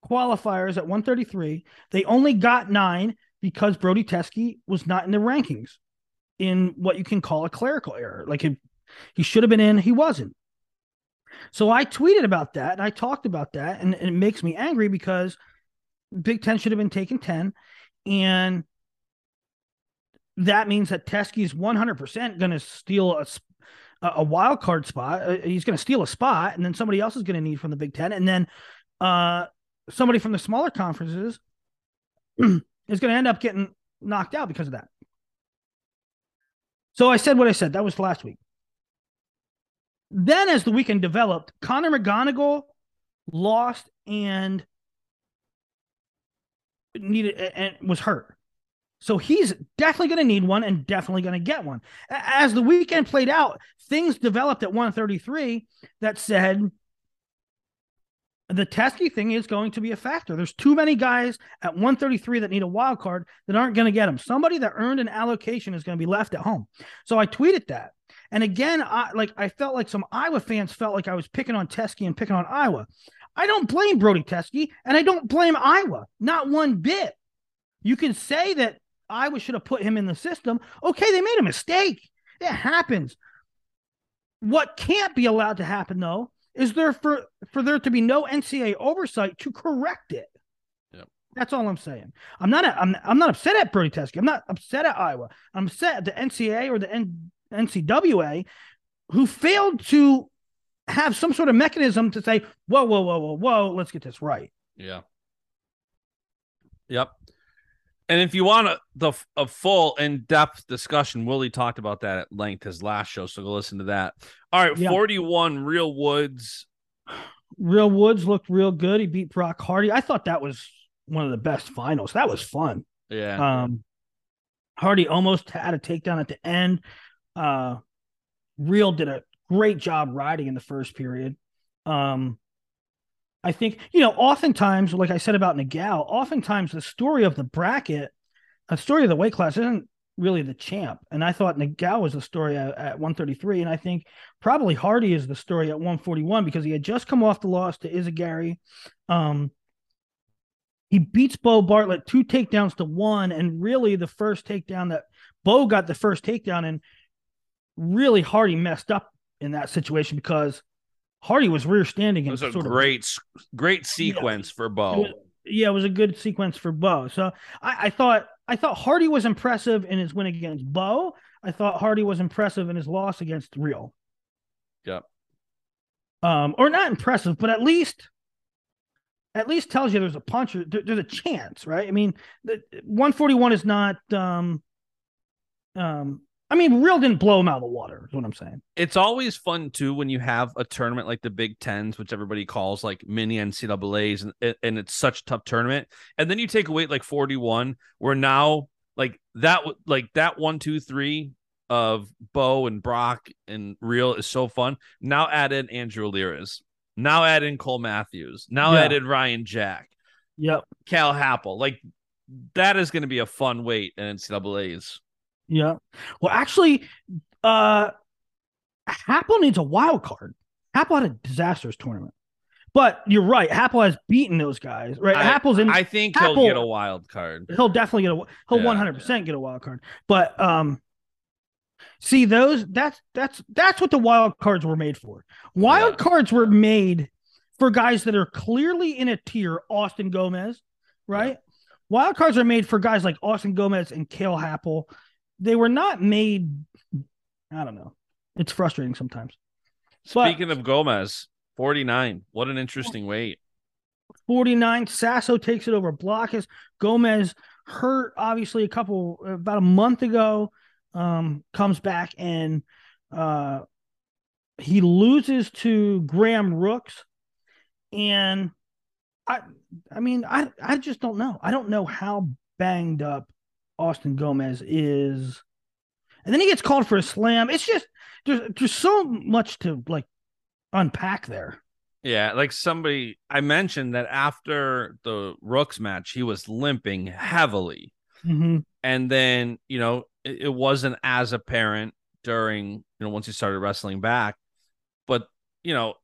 qualifiers at 133. They only got nine because Brody Teske was not in the rankings in what you can call a clerical error. Like he, he should have been in, he wasn't. So I tweeted about that and I talked about that, and, and it makes me angry because Big Ten should have been taking 10. And that means that Teske's 100% going to steal a wild card spot. Uh, He's going to steal a spot, and then somebody else is going to need from the Big Ten. And then uh, somebody from the smaller conferences is going to end up getting knocked out because of that. So I said what I said. That was last week. Then, as the weekend developed, Connor McGonigal lost and needed and was hurt. So he's definitely going to need one and definitely going to get one. As the weekend played out, things developed at 133 that said the Teske thing is going to be a factor. There's too many guys at 133 that need a wild card that aren't going to get them. Somebody that earned an allocation is going to be left at home. So I tweeted that. And again, I like I felt like some Iowa fans felt like I was picking on Teske and picking on Iowa. I don't blame Brody Teske and I don't blame Iowa, not one bit. You can say that Iowa should have put him in the system. Okay, they made a mistake. It happens. What can't be allowed to happen though is there for for there to be no NCAA oversight to correct it. Yep. That's all I'm saying. I'm not I'm I'm not upset at Brody Teske. I'm not upset at Iowa. I'm upset at the NCAA or the N, NCWA who failed to have some sort of mechanism to say, whoa, whoa, whoa, whoa, whoa, let's get this right. Yeah. Yep. And if you want a, the a full in depth discussion, Willie talked about that at length his last show, so go listen to that. All right, Yeah. forty one Real Woods. Real Woods looked real good. He beat Brock Hardy. I thought that was one of the best finals. That was fun. Yeah, Um, Hardy almost had a takedown at the end. Uh, Real did a great job riding in the first period. Um, I think you know, oftentimes, like I said about Nagao, oftentimes the story of the bracket, a story of the weight class, isn't really the champ. And I thought Nagao was the story at, at 133, and I think probably Hardy is the story at 141 because he had just come off the loss to Izagari. Um, he beats Beau Bartlett two takedowns to one, and really the first takedown that Beau got the first takedown, and really Hardy messed up in that situation because Hardy was rear standing it was a sort of great great sequence for it Beau. was- yeah, it was a good sequence for Beau. So I, I thought I thought Hardy was impressive in his win against Beau. I thought Hardy was impressive in his loss against Real. Yep. Um, or not impressive, but at least at least tells you there's a punch, there, there's a chance, right? I mean, the 141 is not um um I mean, real didn't blow him out of the water, is what I'm saying. It's always fun too when you have a tournament like the Big Tens, which everybody calls like mini NCAA's, and, and it's such a tough tournament. And then you take away like 41, where now like that like that one, two, three of Beau and Brock and Real is so fun. Now add in Andrew Alirez. Now add in Cole Matthews. Now Yeah. add in Ryan Jack. Yep. Cael Happel. Like that is going to be a fun wait in NCAA's. Yeah. Well, actually, uh Happel needs a wild card. Happel had a disastrous tournament. But you're right. Happel has beaten those guys, right? I- Happel's in I think Happel- he'll get a wild card. he'll definitely get a he'll Yeah, 100% get a wild card. But um see those that's that's that's what the wild cards were made for. Wild Yeah. cards were made for guys that are clearly in a tier, Austin Gomez, right? Wild cards are made for guys like Austin Gomez and Cael Happel. They were not made I don't know. It's frustrating sometimes. But- Speaking of Gomez, 49. What an interesting weight. 49. Sasso takes it over Blockhus. Gomez hurt obviously a couple about a month ago. Um, comes back and uh he loses to Graham Rooks. And I I mean, I I just don't know. I don't know how banged up Austin Gomez is. And then he gets called for a slam. It's just there's there's so much to like unpack there. Yeah, like somebody I mentioned that after the Rooks match, he was limping heavily. Mm-hmm. And then, you know, it, it wasn't as apparent during, you know, once he started wrestling back. But, you know,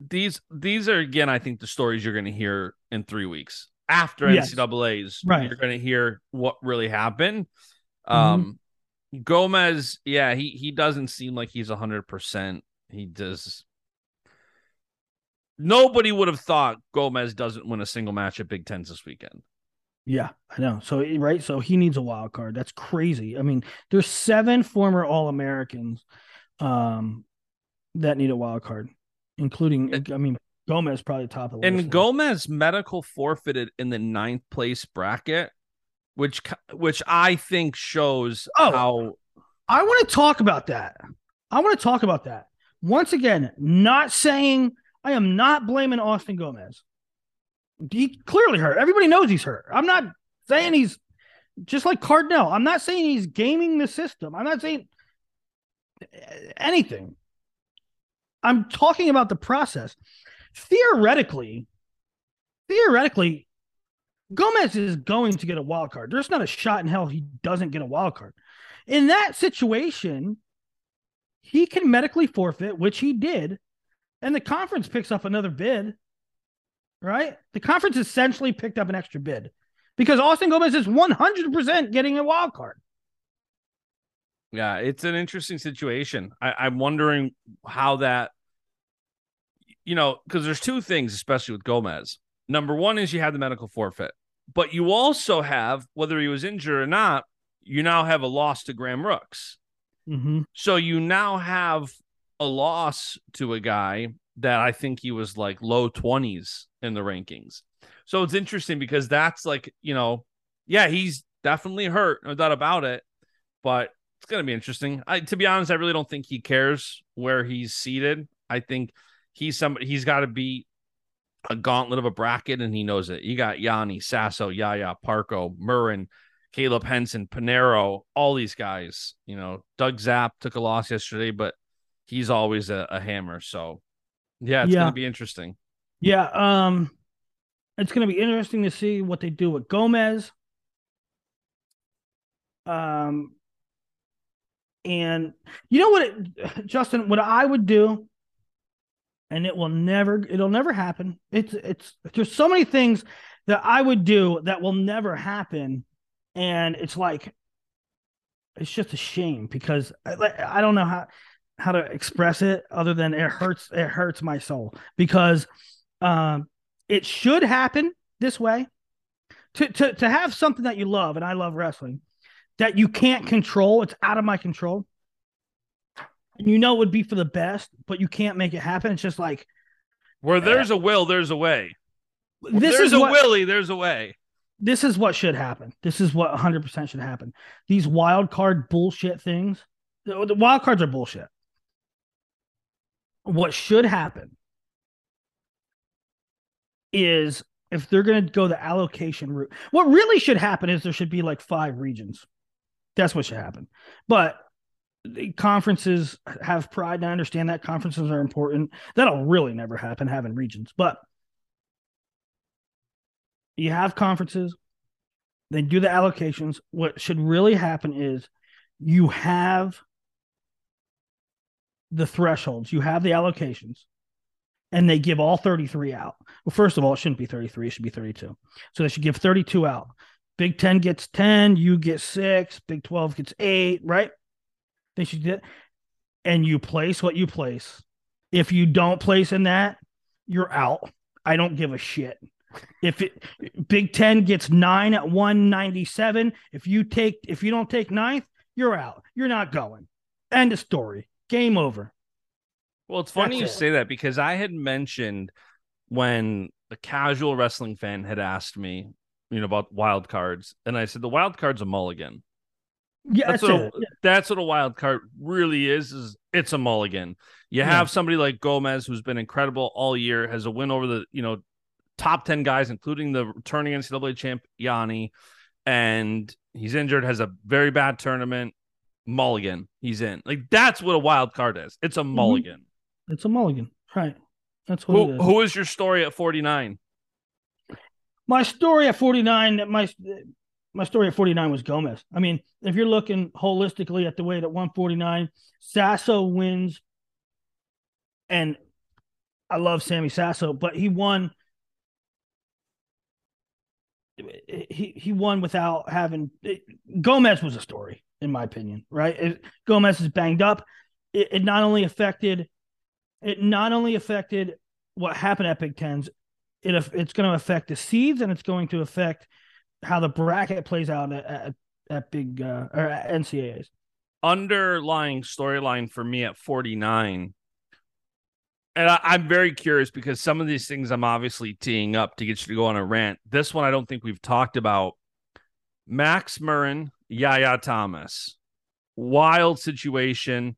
these these are again, I think the stories you're gonna hear in three weeks. After Yes. NCAA's, Right. you're gonna hear what really happened. Mhm. Um Gomez, yeah, he he doesn't seem like he's hundred percent. He does nobody would have thought Gomez doesn't win a single match at Big Tens this weekend. Yeah, I know. So right, so he needs a wild card. That's crazy. I mean, there's seven former All Americans um that need a wild card, including I mean Gomez probably top of the And list. Gomez medical forfeited in the ninth place bracket, which which I think shows Oh. how I want to talk about that. I want to talk about that. Once again, not saying I am not blaming Austin Gomez. He clearly hurt. Everybody knows he's hurt. I'm not saying he's just like Cardinale. I'm not saying he's gaming the system. I'm not saying anything. I'm talking about the process. Theoretically, theoretically, Gomez is going to get a wild card. There's not a shot in hell he doesn't get a wild card. In that situation, he can medically forfeit, which he did, and the conference picks up another bid. Right? The conference essentially picked up an extra bid because Austin Gomez is 100% getting a wild card. yeah, it's an interesting situation. I, I'm wondering how that you know, because there's two things, especially with Gomez. Number one is you have the medical forfeit, but you also have, whether he was injured or not, you now have a loss to Graham Rooks. Mm-hmm. So you now have a loss to a guy that I think he was like low 20s in the rankings. So it's interesting because that's like, you know, yeah, he's definitely hurt, no doubt about it, but it's going to be interesting. I to be honest, I really don't think he cares where he's seated. I think he's somebody he's got to be a gauntlet of a bracket and he knows it. You got Yianni, Sasso, Yahya, Parco, Murin, Caleb Henson, Paniro, all these guys. You know, Doug Zapp took a loss yesterday, but he's always a, a hammer. So, yeah, it's Yeah. going to be interesting. Yeah, um, it's going to be interesting to see what they do with Gomez. Um, and you know what, it, Justin, what I would do, and it will never, it'll never happen. It's, it's, there's so many things that I would do that will never happen, and it's like, it's just a shame because I, I don't know how how to express it other than it hurts. It hurts my soul because um, it should happen this way to, to to have something that you love, and I love wrestling, that you can't control. It's out of my control. And you know it would be for the best, but you can't make it happen. It's just like Where there's a will, there's a way. This there's is a what, Willie, there's a way. this is what should happen. This is what 100% should happen. These wild card bullshit things, the, the wild cards are bullshit. What should happen is if they're going to go the allocation route, what really should happen is there should be like five regions. That's what should happen. But conferences have pride, and I understand that conferences are important. That'll really never happen having regions, but you have conferences, they do the allocations. What should really happen is you have the thresholds, you have the allocations, and they give all 33 out. Well, first of all, it shouldn't be 33, it should be 32. So they should give 32 out. Big 10 gets 10, you get six, Big 12 gets eight, right? They should get, and you place what you place. If you don't place in that, you're out. I don't give a shit. If it Big Ten gets nine at 197, if you take if you don't take ninth, you're out. You're not going. End of story. Game over. Well, it's funny you That's it. say that because I had mentioned when a casual wrestling fan had asked me, you know, about wild cards, and I said the wild card's a mulligan. Yeah, That's that's, what a, that's what a wild card really is. Is it's a mulligan. You Yeah. have somebody like Gomez who's been incredible all year, has a win over the you know top ten guys, including the returning NCAA champ Yianni, and he's injured, has a very bad tournament. Mulligan, he's in. Like that's what a wild card is. It's a mm-hmm. mulligan. It's a mulligan. Right. That's what it Who is. who is your story at forty nine? my story at 49 my my story at 49 was Gomez. I mean, if you're looking holistically at the way that 149, Sasso wins and I love Sammy Sasso, but he won he he won without having Gomez was a story in my opinion, right? It, Gomez is banged up. It, it not only affected it not only affected what happened at Big Tens, it it's going to affect the seeds and it's going to affect how the bracket plays out at at, at big uh, or at NCAAs. Underlying storyline for me at forty nine. And I, I'm very curious because some of these things I'm obviously teeing up to get you to go on a rant. This one I don't think we've talked about. Max Murin, Yahya Thomas. Wild situation.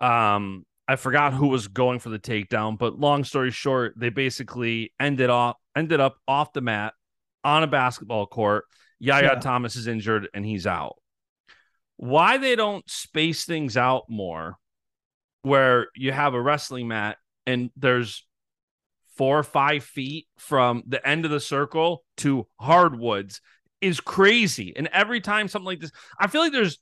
Um, I forgot who was going for the takedown, but long story short, they basically ended off ended up off the mat on a basketball court. Yahya Yeah. Thomas is injured and he's out. Why they don't space things out more where you have a wrestling mat and there's four or five feet from the end of the circle to hardwoods is crazy. And every time something like this, I feel like there's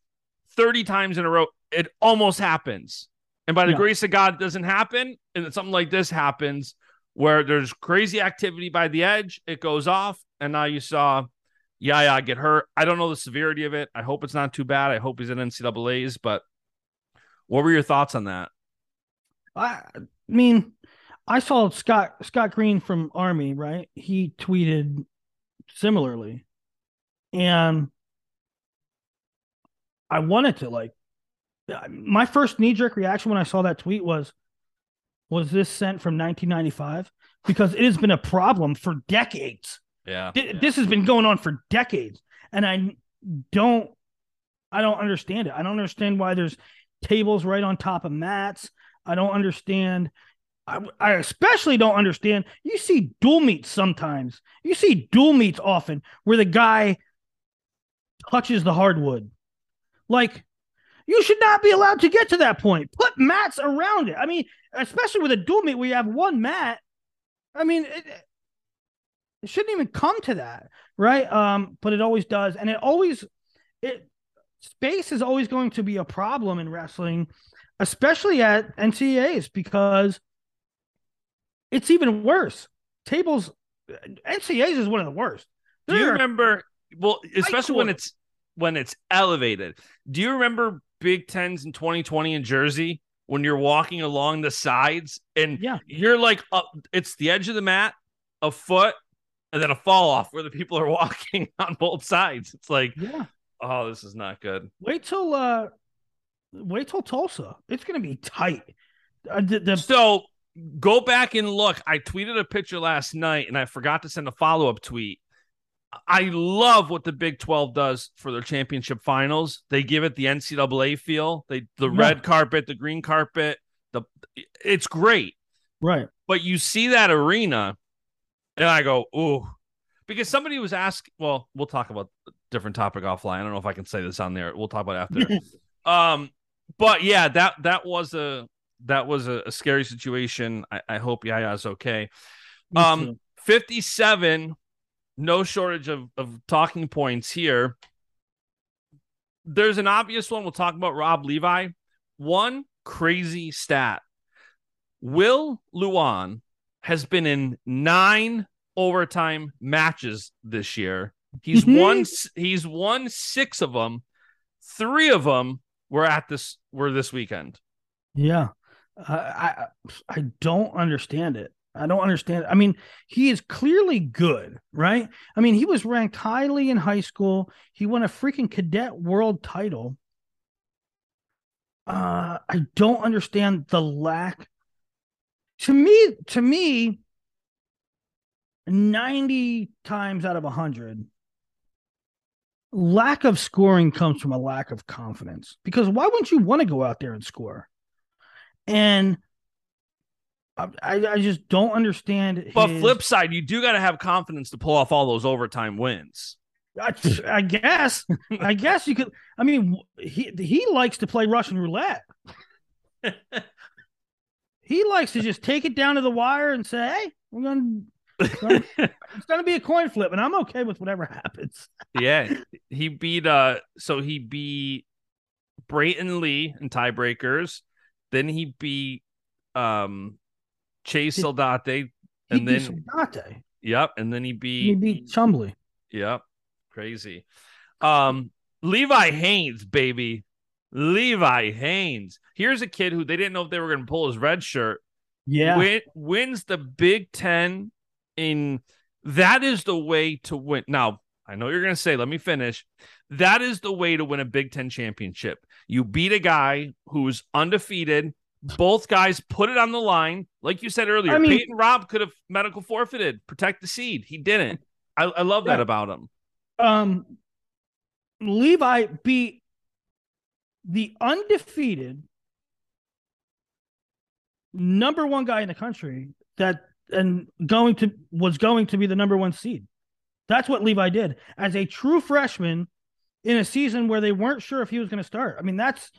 30 times in a row, it almost happens. And by the Yeah. grace of God, it doesn't happen. And then something like this happens where there's crazy activity by the edge, it goes off, and now you saw Yahya get hurt. I don't know the severity of it. I hope it's not too bad. I hope he's in NCAA's, but what were your thoughts on that? I mean, I saw Scott Scott Green from Army, right? He tweeted similarly, and I wanted to like. My first knee jerk reaction when I saw that tweet was, "Was this sent from 1995?" Because it has been a problem for decades. Yeah. Th- This has been going on for decades, and I don't, I don't understand it. I don't understand why there's tables right on top of mats. I don't understand. I, I especially don't understand. You see dual meets sometimes. You see dual meets often where the guy touches the hardwood. Like, you should not be allowed to get to that point. Put mats around it. I mean, especially with a dual meet where you have one mat. I mean, it, it shouldn't even come to that, right? Um, but it always does, and it always it space is always going to be a problem in wrestling, especially at NCAAs because it's even worse. Tables NCAAs is one of the worst. Do you remember? Well, especially when it's when it's elevated. Do you remember Big Tens in 2020 in Jersey when you're walking along the sides and Yeah. you're like up? It's the edge of the mat, a foot, and then a fall off where the people are walking on both sides. It's like, Yeah. oh, this is not good. Wait till uh, wait till Tulsa. It's gonna be tight. Uh, the, the So go back and look. I tweeted a picture last night and I forgot to send a follow up tweet. I love what the Big 12 does for their championship finals. They give it the NCAA feel. They the Yeah. red carpet, the green carpet, the it's great. right. But you see that arena, and I go, ooh, because somebody was asking. Well, we'll talk about a different topic offline. I don't know if I can say this on there. We'll talk about it after. um, but yeah, that that was a that was a, a scary situation. I, I hope Yahya's okay. Um, 57, no shortage of, of talking points here. There's an obvious one. We'll talk about Robb Levi. One crazy stat Will Lewan has been in nine overtime matches this year. He's Mhm. won he's won six of them. Three of them were at this were this weekend. Yeah. I, I I don't understand it. I don't understand. I mean, he is clearly good, right? I mean, he was ranked highly in high school. He won a freaking cadet world title. Uh, I don't understand the lack. To me, to me, 90 times out of 100, lack of scoring comes from a lack of confidence. Because why wouldn't you want to go out there and score? And I, I just don't understand. But his- flip side, you do got to have confidence to pull off all those overtime wins. I, I guess, I guess you could. I mean, he he likes to play Russian roulette. he likes to just take it down to the wire and say, "Hey, we're gonna." It's gonna, be a coin flip, and I'm okay with whatever happens. yeah, he beat uh so he beat Brayton Lee in tiebreakers. Then he beat um Chase He and then Sonate. yep, and then he beat He beat Chumbley. Yep. Crazy. Um, Levi Haines, baby. Levi Haines. Here's a kid who they didn't know if they were going to pull his red shirt. Yeah, Win, wins the Big Ten in that is the way to win. Now, I know you're going to say, let me finish. That is the way to win a Big Ten championship. You beat a guy who's undefeated. Both guys put it on the line. Like you said earlier, I mean- Peyton Robb could have medical forfeited, protect the seed. He didn't. I, I love that about him. um, Levi beat the undefeated number one guy in the country that and going to was going to be the number one seed. That's what Levi did as a true freshman in a season where they weren't sure if he was going to start. I mean, that's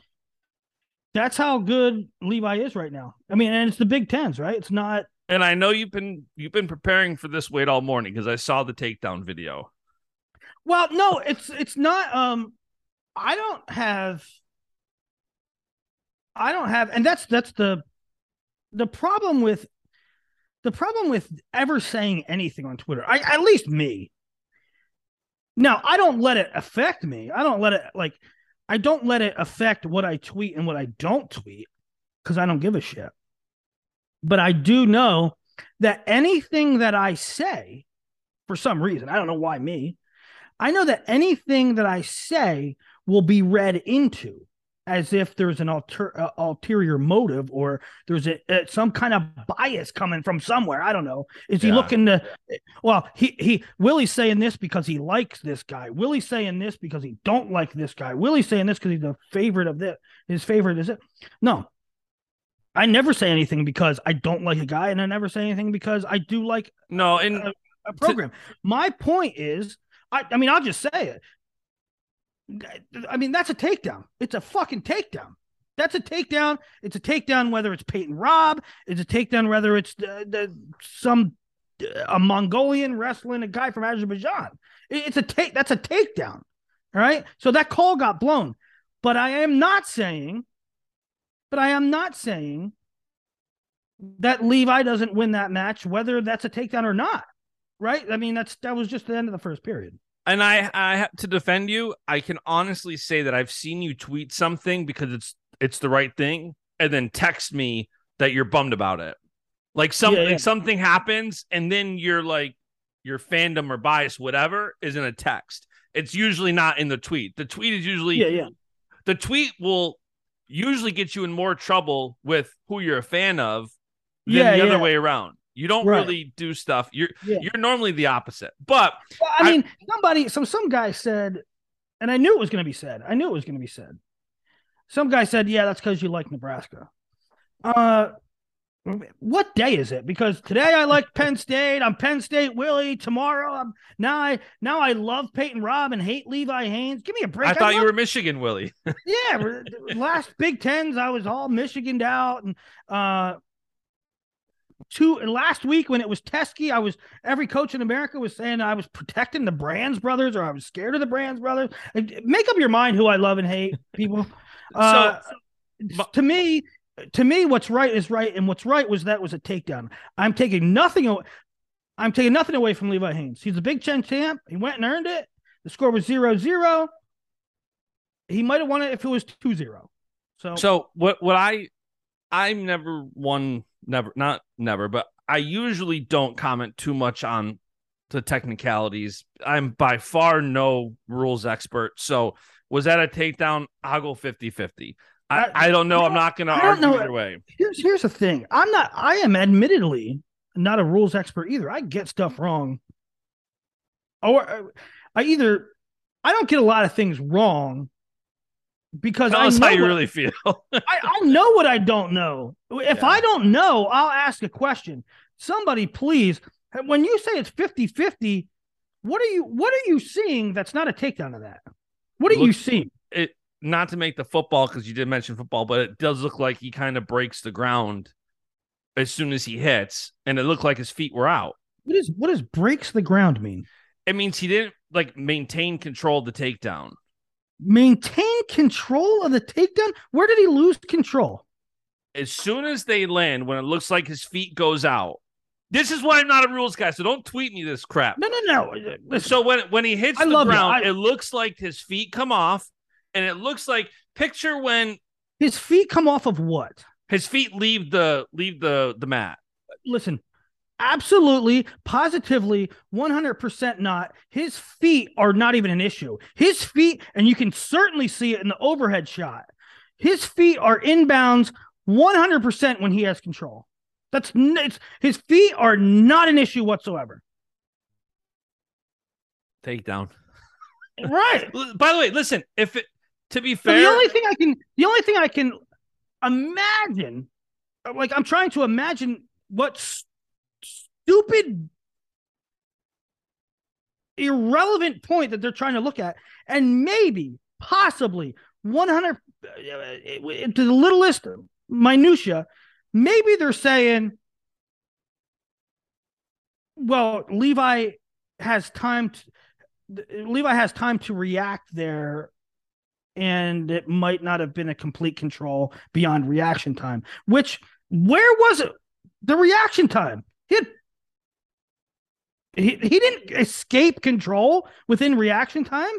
that's how good Levi is right now. I mean, and it's the Big Tens, right? It's not. And I know you've been you've been preparing for this wait all morning because I saw the takedown video. Well, no, it's it's not. Um, I don't have. I don't have, and that's that's the the problem with the problem with ever saying anything on Twitter. I at least me. Now I don't let it affect me. I don't let it like. I don't let it affect what I tweet and what I don't tweet because I don't give a shit. But I do know that anything that I say, for some reason, I don't know why me, I know that anything that I say will be read into as if there's an alter, uh, ulterior motive or there's a, uh, some kind of bias coming from somewhere. I don't know. Is he Yeah. looking to? Well, he he Willie's saying this because he likes this guy. Willie's saying this because he don't like this guy. Willie's saying this because he's the favorite of this. His favorite is it? No. I never say anything because I don't like a guy, and I never say anything because I do like No, and Uh, a program. My point is, I, I mean, I'll just say it. I mean, that's a takedown. It's a fucking takedown. That's a takedown. It's a takedown whether it's Peyton Robb. It's a takedown whether it's the, the some a Mongolian wrestling a guy from Azerbaijan. It's a take. That's a takedown. All right. So that call got blown. But I am not saying. But I am not saying that Levi doesn't win that match, whether that's a takedown or not. Right? I mean, that's that was just the end of the first period. And I I have to defend you. I can honestly say that I've seen you tweet something because it's it's the right thing, and then text me that you're bummed about it. Like some Yeah, yeah. something happens, and then you're like, your fandom or bias, whatever, is in a text. It's usually not in the tweet. The tweet is usually Yeah, yeah. the tweet will usually get you in more trouble with who you're a fan of than Yeah, the other way around. You don't Right. really do stuff. You're Yeah. you're normally the opposite. But Well, I I- mean, somebody, so some guy said, and I knew it was going to be said. I knew it was going to be said. Some guy said, "Yeah, that's because you like Nebraska." Uh, what day is it? Because today I like Penn State. I'm Penn State Willie. Tomorrow I'm now I now I love Peyton Robb and hate Levi Haines. Give me a break. I thought you love- were Michigan, Willie. yeah, last Big Tens, I was all Michiganed out, and uh, two last week when it was Teske, I was every coach in America was saying I was protecting the Brands brothers, or I was scared of the Brands brothers. Uh, Make up your mind who I love and hate, people. Uh, but- to me, to me, what's right is right, and what's right was that was a takedown. I'm taking nothing. Away, I'm taking nothing away from Levi Haines. He's a Big Ten champ. He went and earned it. The score was 0-0. He might have won it if it was 2-0. So, So what what I I'm never one never not never, but I usually don't comment too much on the technicalities. I'm by far no rules expert. So was that a takedown? I'll go 50-50. I, I- I don't know. I I'm not gonna I don't argue know. either way. here's here's the thing. I'm not. I am admittedly not a rules expert either. I get stuff wrong, or uh, I either I don't get a lot of things wrong because Tell I know how you what- really feel. I, I know what I don't know. If Yeah. I don't know, I'll ask a question. Somebody, please. When you say it's 50-50, what are you what are you seeing that's not a takedown of that? What are you seeing? it not to make the football because you did mention football, but it does look like he kind of breaks the ground as soon as he hits, and it looked like his feet were out. What is what does breaks the ground mean? It means he didn't like maintain control of the takedown. Maintain control of the takedown? Where did he lose control? As soon as they land, when it looks like his feet goes out. This is why I'm not a rules guy, so don't tweet me this crap. No, no, no. Listen, So when when he hits I the ground, I- it looks like his feet come off, and it looks like picture when his feet come off of what? his feet leave the leave the the mat. Listen, absolutely, positively, 100% not. His feet are not even an issue. His feet, and you can certainly see it in the overhead shot, his feet are inbounds 100% when he has control. That's it's, his feet are not an issue whatsoever. Takedown. Right. By the way, listen, if it to be So fair, the only thing I can, the only thing I can imagine, uh, like I'm trying to imagine what s- stupid, irrelevant point that they're trying to look at, and maybe, possibly, 100 uh, to the littlest minutia, maybe they're saying, well, Levi has time to. Levi has time to react there and it might not have been a complete control beyond reaction time. Which where was it? The reaction time. He had, he, he didn't escape control within reaction time.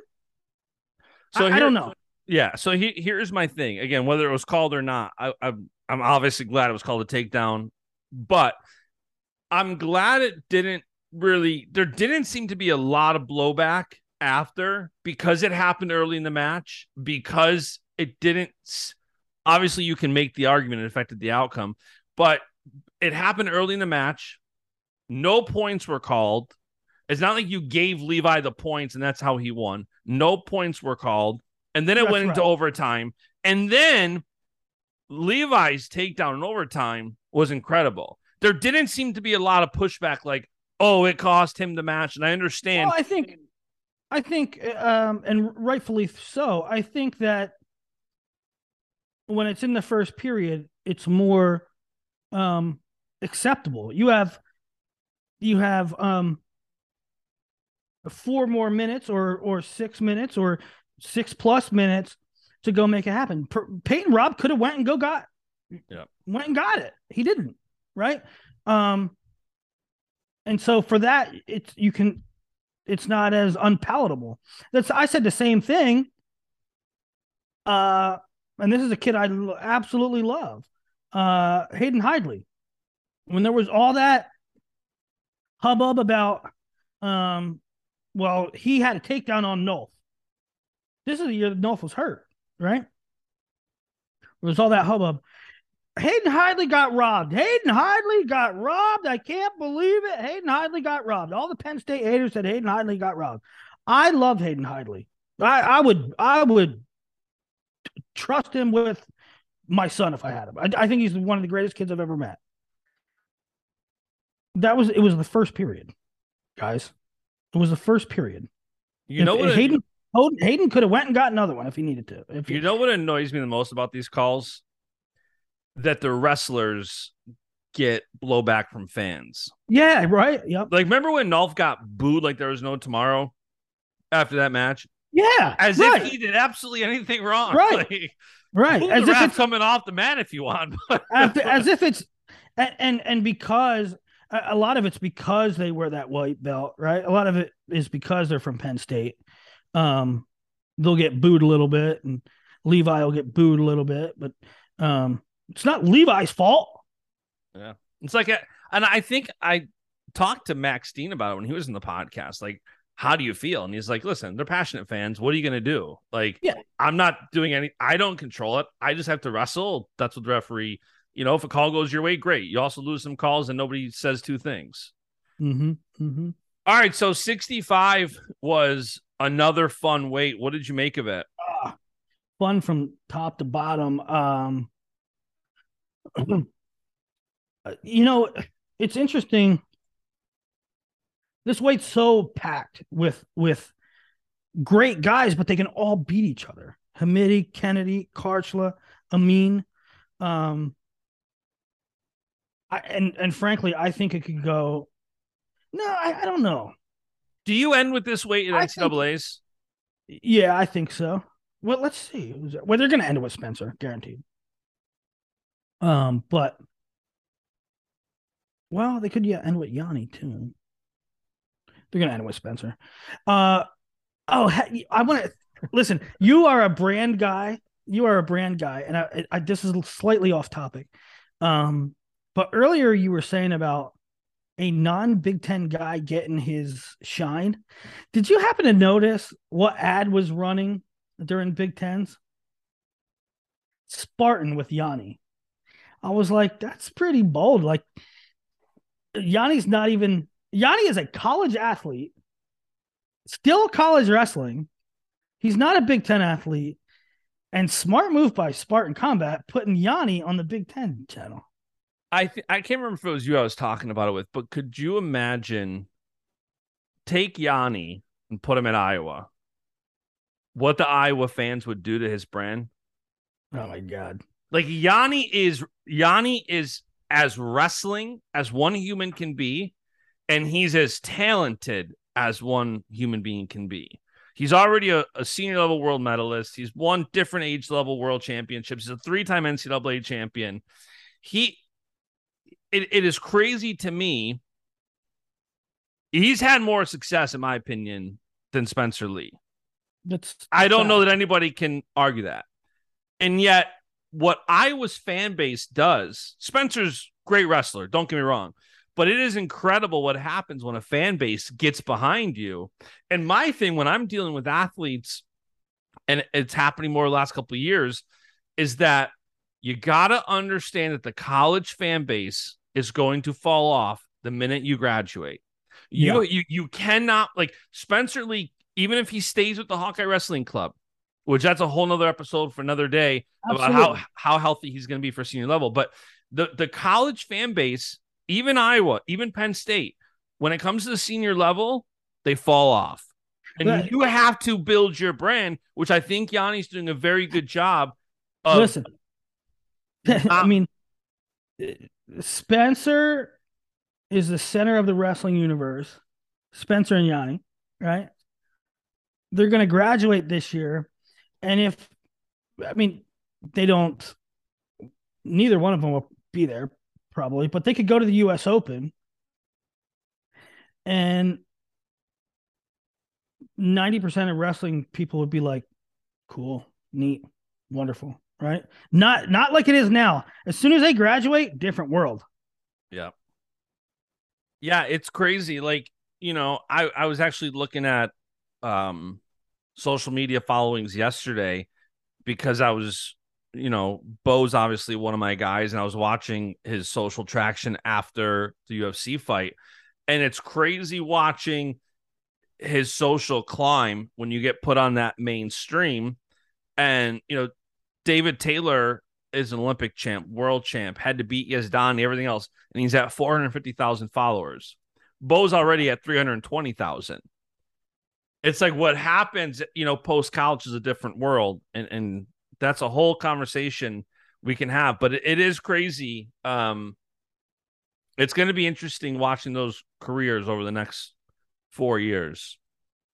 So I, I don't know. Yeah. So he, here's my thing. Again, whether it was called or not, I, I'm I'm obviously glad it was called a takedown, but I'm glad it didn't really. There didn't seem to be a lot of blowback after because it happened early in the match because it didn't. Obviously, you can make the argument it affected the outcome, but it happened early in the match. No points were called. It's not like you gave Levi the points and that's how he won. No points were called. And then it That's went into right. overtime. And then Levi's takedown in overtime was incredible. There didn't seem to be a lot of pushback like, oh, it cost him the match. And I understand. Well, I think, I think, um, and rightfully so. I think that when it's in the first period, it's more um, acceptable. You have, you have um, four more minutes, or or six minutes, or six plus minutes to go make it happen. Per- Peyton Robb could have went and go got, Yeah. went and got it. He didn't, right? Um, and so for that, it's you can it's not as unpalatable. That's I said the same thing. Uh, and this is a kid I l- absolutely love. Uh, Hayden Hidlay. When there was all that hubbub about Um, well, he had a takedown on Nolf. This is the year that Nolf was hurt, right? There was all that hubbub. Hayden Hidlay got robbed. Hayden Hidlay got robbed. I can't believe it. Hayden Hidlay got robbed. All the Penn State haters said Hayden Hidlay got robbed. I love Hayden Hidlay. I, I would I would trust him with my son if I had him. I, I think he's one of the greatest kids I've ever met. That was it was the first period, guys. It was the first period. You know what? if Hayden Hayden could have went and got another one if he needed to. If You know what annoys me the most about these calls? That the wrestlers get blowback from fans. yeah, right. Yep. Like, remember when Nolf got booed like there was no tomorrow after that match? Yeah. As right. if he did absolutely anything wrong. Right. Like, right. As if it's coming off the mat if you want. as, as if it's and and, and because a lot of it's because they wear that white belt, right? A lot of it is because they're from Penn State. Um, they'll get booed a little bit, and Levi will get booed a little bit, but um, it's not Levi's fault. Yeah, it's like, a, and I think I talked to Max Dean about it when he was in the podcast. Like, how do you feel? And he's like, listen, they're passionate fans. What are you going to do? Like, Yeah. I'm not doing any, I don't control it. I just have to wrestle. That's what the referee, you know, if a call goes your way, great. You also lose some calls and nobody says two things. Mm-hmm. Mm-hmm. All right. So 65 was another fun weight. What did you make of it? Fun from top to bottom. Um, you know, it's interesting. This weight's so packed with with great guys, but they can all beat each other. Hamiti, Kennedy, Kharchla, Amine. Um, I, and and frankly, I think it could go. No, I, I don't know. Do you end with this weight in I think- NCAA's? Yeah, I think so. Well, let's see. Well, they're going to end it with Spencer, guaranteed. Um, but well, they could yeah end with Yianni too. They're going to end with Spencer. Uh, oh, I want to listen. You are a brand guy. You are a brand guy, and I, I this is slightly off topic. Um, but earlier you were saying about a non Big Ten guy getting his shine. Did you happen to notice what ad was running during Big Tens? Spartan with Yianni. I was like, that's pretty bold. Like, Yianni's not even, Yianni is a college athlete, still college wrestling. He's not a Big Ten athlete. And smart move by Spartan Combat putting Yianni on the Big Ten channel. I th- I can't remember if it was you I was talking about it with, but could you imagine take Yianni and put him in Iowa? What the Iowa fans would do to his brand? Oh my God. Like Yianni is Yianni is as wrestling as one human can be, and he's as talented as one human being can be. He's already a, a senior level world medalist. He's won different age level world championships. He's a three time NCAA champion. He, it, it is crazy to me. He's had more success, in my opinion, than Spencer Lee. That's I don't know that anybody can argue that. And yet, what Iowa's fan base does, Spencer's great wrestler, don't get me wrong, but it is incredible what happens when a fan base gets behind you. And my thing when I'm dealing with athletes, and it's happening more the last couple of years, is that you got to understand that the college fan base is going to fall off the minute you graduate. You, you you cannot like Spencer Lee, even if he stays with the Hawkeye Wrestling Club, which that's a whole nother episode for another day about how how healthy he's going to be for senior level. But the the college fan base, even Iowa, even Penn State, when it comes to the senior level, they fall off. And Right. you have to build your brand, which I think Yianni's doing a very good job of Listen, I mean, Spencer is the center of the wrestling universe. Spencer and Yianni, right? They're going to graduate this year. And if, I mean, they don't, neither one of them will be there probably, but they could go to the US Open and 90% of wrestling people would be like, cool, neat, wonderful, right? Not not like it is now. As soon as they graduate, different world. Yeah. Yeah, it's crazy. Like, you know, I I was actually looking at um social media followings yesterday because I was, you know, Bo's obviously one of my guys, and I was watching his social traction after the UFC fight. And it's crazy watching his social climb when you get put on that mainstream. And, you know, David Taylor is an Olympic champ, world champ, had to beat Yazdani, everything else, and he's at 450,000 followers. Bo's already at 320,000 it's like what happens, you know, post college is a different world, and and that's a whole conversation we can have. But it, it is crazy. Um, it's going to be interesting watching those careers over the next four years.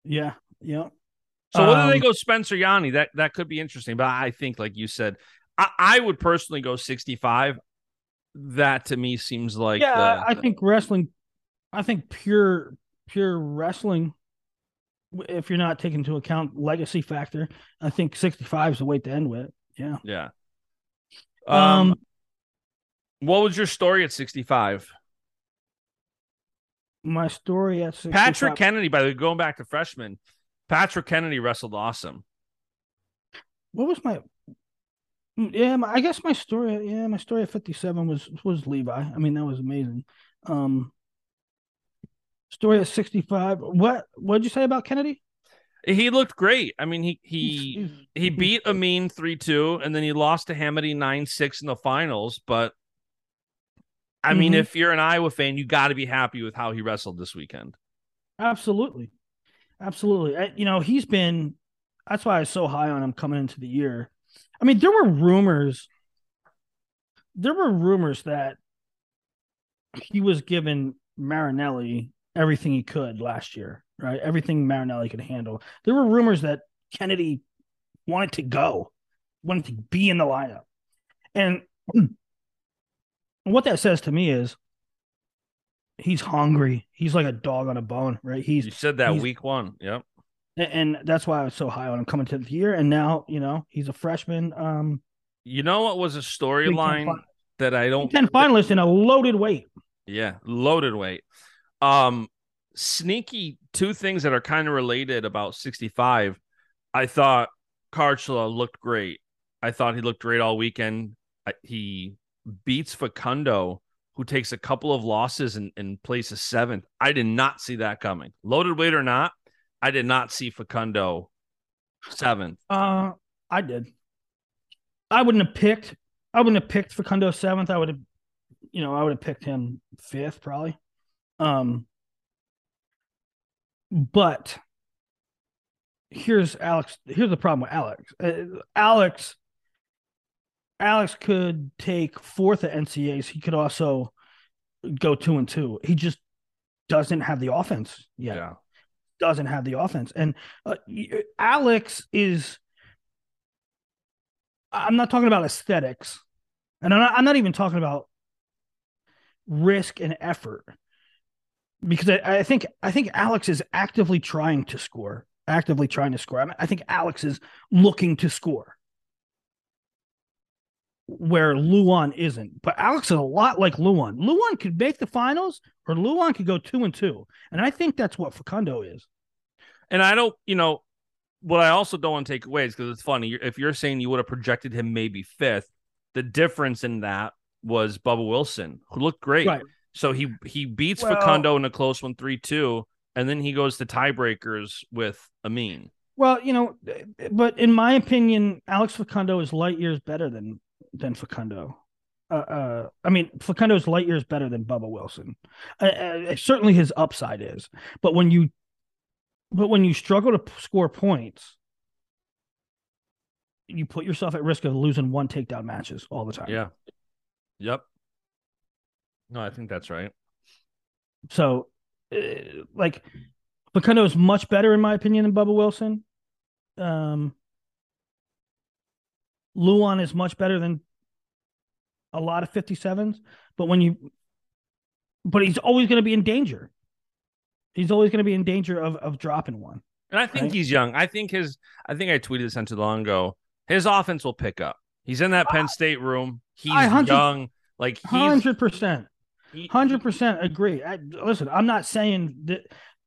Yeah, yeah. So whether they Um, go Spencer Yianni, that that could be interesting. But I think, like you said, I, I would personally go sixty five. That to me seems like yeah, the- I think wrestling. I think pure pure wrestling. If you're not taking into account legacy factor, I think 65 is the way to end with. Yeah. yeah. Um, Um, what was your story at sixty five? my story at 65, Patrick Kennedy, by the way, going back to freshman, Patrick Kennedy wrestled awesome. What was my? Yeah, my, I guess my story. Yeah, my story at 57 was was Levi. I mean, that was amazing. Um, story at 65. What what did you say about Kennedy? He looked great. I mean, he he he beat Amine three two, and then he lost to Hamiti nine six in the finals. But I mean, Mhm. if you're an Iowa fan, you got to be happy with how he wrestled this weekend. Absolutely. Absolutely. I- you know, he's been that's why I was so high on him coming into the year. I mean, there were rumors there were rumors that he was given Marinelli everything he could last year, right? Everything Marinelli could handle. There were rumors that Kennedy wanted to go, wanted to be in the lineup. And what that says to me is he's hungry. He's like a dog on a bone, right? He's You said that week one. Yep. and that's why I was so high on him coming to the year. And now, you know, he's a freshman. Um, You know what was a storyline that I don't ten finalist in a loaded weight. Yeah, loaded weight. Um, sneaky two things that are kind of related about 65. I thought Kharchla looked great. I thought he looked great all weekend. I, he beats Facundo, who takes a couple of losses and, and places seventh. I did not see that coming. Loaded weight or not, I did not see Facundo seventh. Uh, I did. I wouldn't have picked. I wouldn't have picked Facundo seventh. I would have, you know, I would have picked him fifth probably. Um, but here's Alex. Here's the problem with Alex. Uh, Alex. Alex could take fourth at NCAs. He could also go two and two. He just doesn't have the offense yet Yeah. doesn't have the offense. And uh, Alex is. I'm not talking about aesthetics, and I'm not, I'm not even talking about risk and effort, because I, I think I think Alex is actively trying to score, actively trying to score. I, mean, I think Alex is looking to score, where Lewan isn't. But Alex is a lot like Lewan. Lewan could make the finals, or Lewan could go two and two, and I think that's what Facundo is. And I don't, you know, what I also don't want to take away is because it's funny. If you're saying you would have projected him maybe fifth, the difference in that was Bubba Wilson, who looked great. Right. So he he beats Well- Facundo in a close one, three two, and then he goes to tiebreakers with Amine. Well, you know, but in my opinion, Alex Facundo is light years better than than Facundo. Uh, uh, I mean, Facundo is light years better than Bubba Wilson. Uh, uh, certainly, his upside is. But when you, but when you struggle to p- score points, you put yourself at risk of losing one takedown matches all the time. Yeah. Yep. No, I think that's right. So, uh, like, Facundo is much better in my opinion than Bubba Wilson. Um, Lewan is much better than a lot of 57s, but when you, but he's always going to be in danger. He's always going to be in danger of of dropping one. And I think Right. he's young. I think his I think I tweeted this not too long ago. His offense will pick up. He's in that Penn State room. He's young. Like he's Hundred percent, hundred percent agree. I, listen, I'm not saying that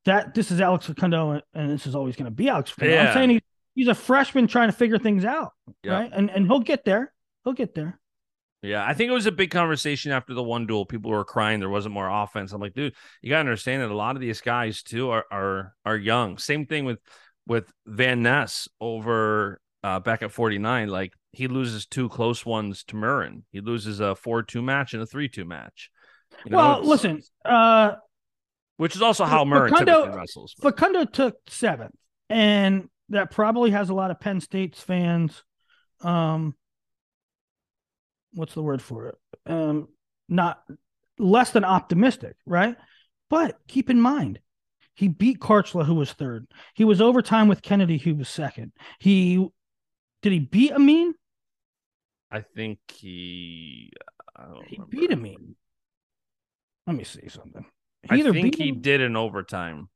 that this is Alex Facundo and this is always going to be Alex Facundo. Yeah. I'm saying he, he's a freshman trying to figure things out, Yeah. right? And and he'll get there. He'll get there. Yeah, I think it was a big conversation after the one duel. People were crying there wasn't more offense. I'm like, dude, you gotta understand that a lot of these guys too are are are young. Same thing with with Van Ness over uh, back at 49. Like he loses two close ones to Murin. He loses a four two match and a three two match. You well, listen, uh, which is also how Murin Facundo- wrestles. but- Facundo took seventh, and that probably has a lot of Penn State's fans. Um, what's the word for it? Um, not less than optimistic, right? But keep in mind, he beat Kharchla, who was third. He was overtime with Kennedy, who was second. He did he beat Amine? I think he. I He remember. beat Amine. Let me see something. I either think he him- did in overtime.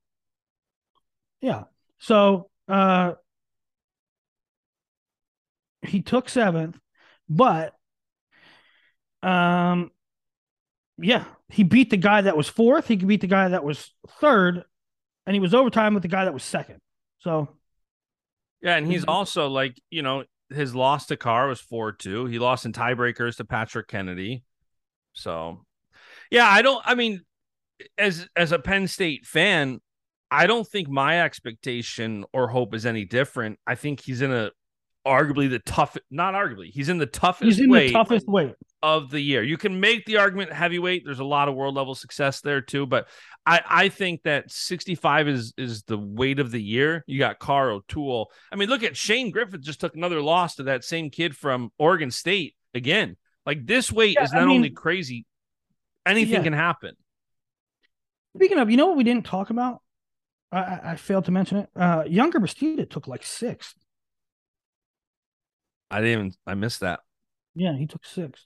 Yeah. So uh he took seventh, but um yeah, he beat the guy that was fourth, he could beat the guy that was third, and he was overtime with the guy that was second. So Yeah, and he's Mhm. also like, you know, his loss to Carr was 4 2. He lost in tiebreakers to Patrick Kennedy. So, yeah, I don't, I mean, as as a Penn State fan, I don't think my expectation or hope is any different. I think he's in a arguably the toughest, not arguably, he's in the toughest he's in weight the toughest weight. of the year. You can make the argument heavyweight. There's a lot of world level success there too, but I, I think that 65 is is the weight of the year. You got Carl O'Toole. I mean, look at Shane Griffith just took another loss to that same kid from Oregon State again. Like this weight Yeah, is I not mean- only crazy, anything Yeah. can happen. Speaking of, you know what we didn't talk about? I, I, failed to mention it. Uh younger Bastida took like sixth. I didn't even I missed that. Yeah, he took sixth.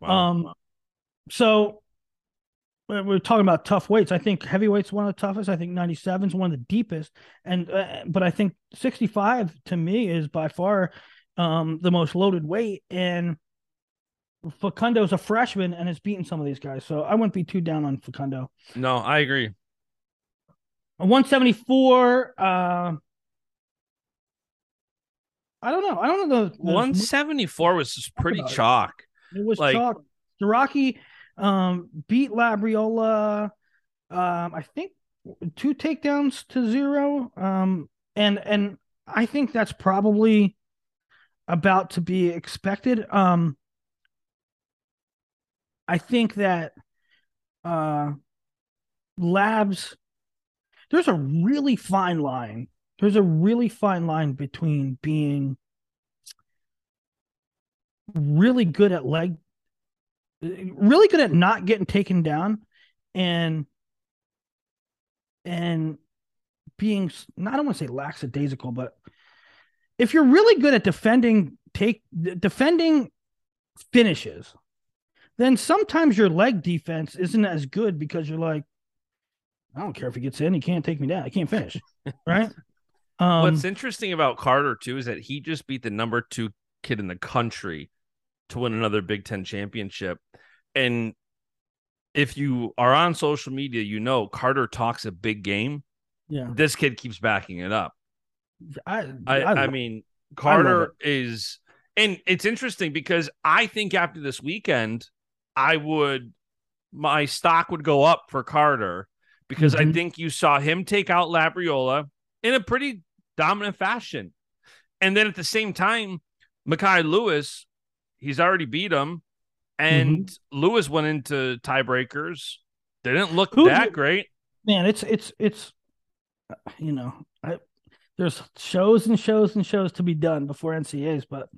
Wow. Um, so we're talking about tough weights. I think heavyweight's one of the toughest. I think 97 is one of the deepest, and uh, but I think 65 to me is by far um, the most loaded weight. And Facundo's a freshman and has beaten some of these guys, so I wouldn't be too down on Facundo. no, I agree. 174. Uh, I don't know. I don't know the, the 174 was just pretty it. chalk. It was Like- chalk. Starocci um, beat Labriola. Um, I think two takedowns to zero. Um, and and I think that's probably about to be expected. Um, I think that uh, Labs. There's a really fine line. There's a really fine line between being really good at leg really good at not getting taken down and and being s- I don't want to say lackadaisical, but if you're really good at defending take defending finishes, then sometimes your leg defense isn't as good because you're like, I don't care if he gets in, he can't take me down, I can't finish, right? Um, What's interesting about Carter too is that he just beat the number two kid in the country to win another Big Ten championship. And if you are on social media, you know Carter talks a big game. yeah, This kid keeps backing it up. I I, I, I, mean, I Carter is, and it's interesting because I think after this weekend, I would, my stock would go up for Carter because I Mhm. think you saw him take out Labriola in a pretty dominant fashion. And then at the same time, Mekhi Lewis, he's already beat him. And Mm-hmm. Lewis went into tiebreakers. They didn't look Who- that great. man, it's it's it's you know, I there's shows and shows and shows to be done before NCAs, but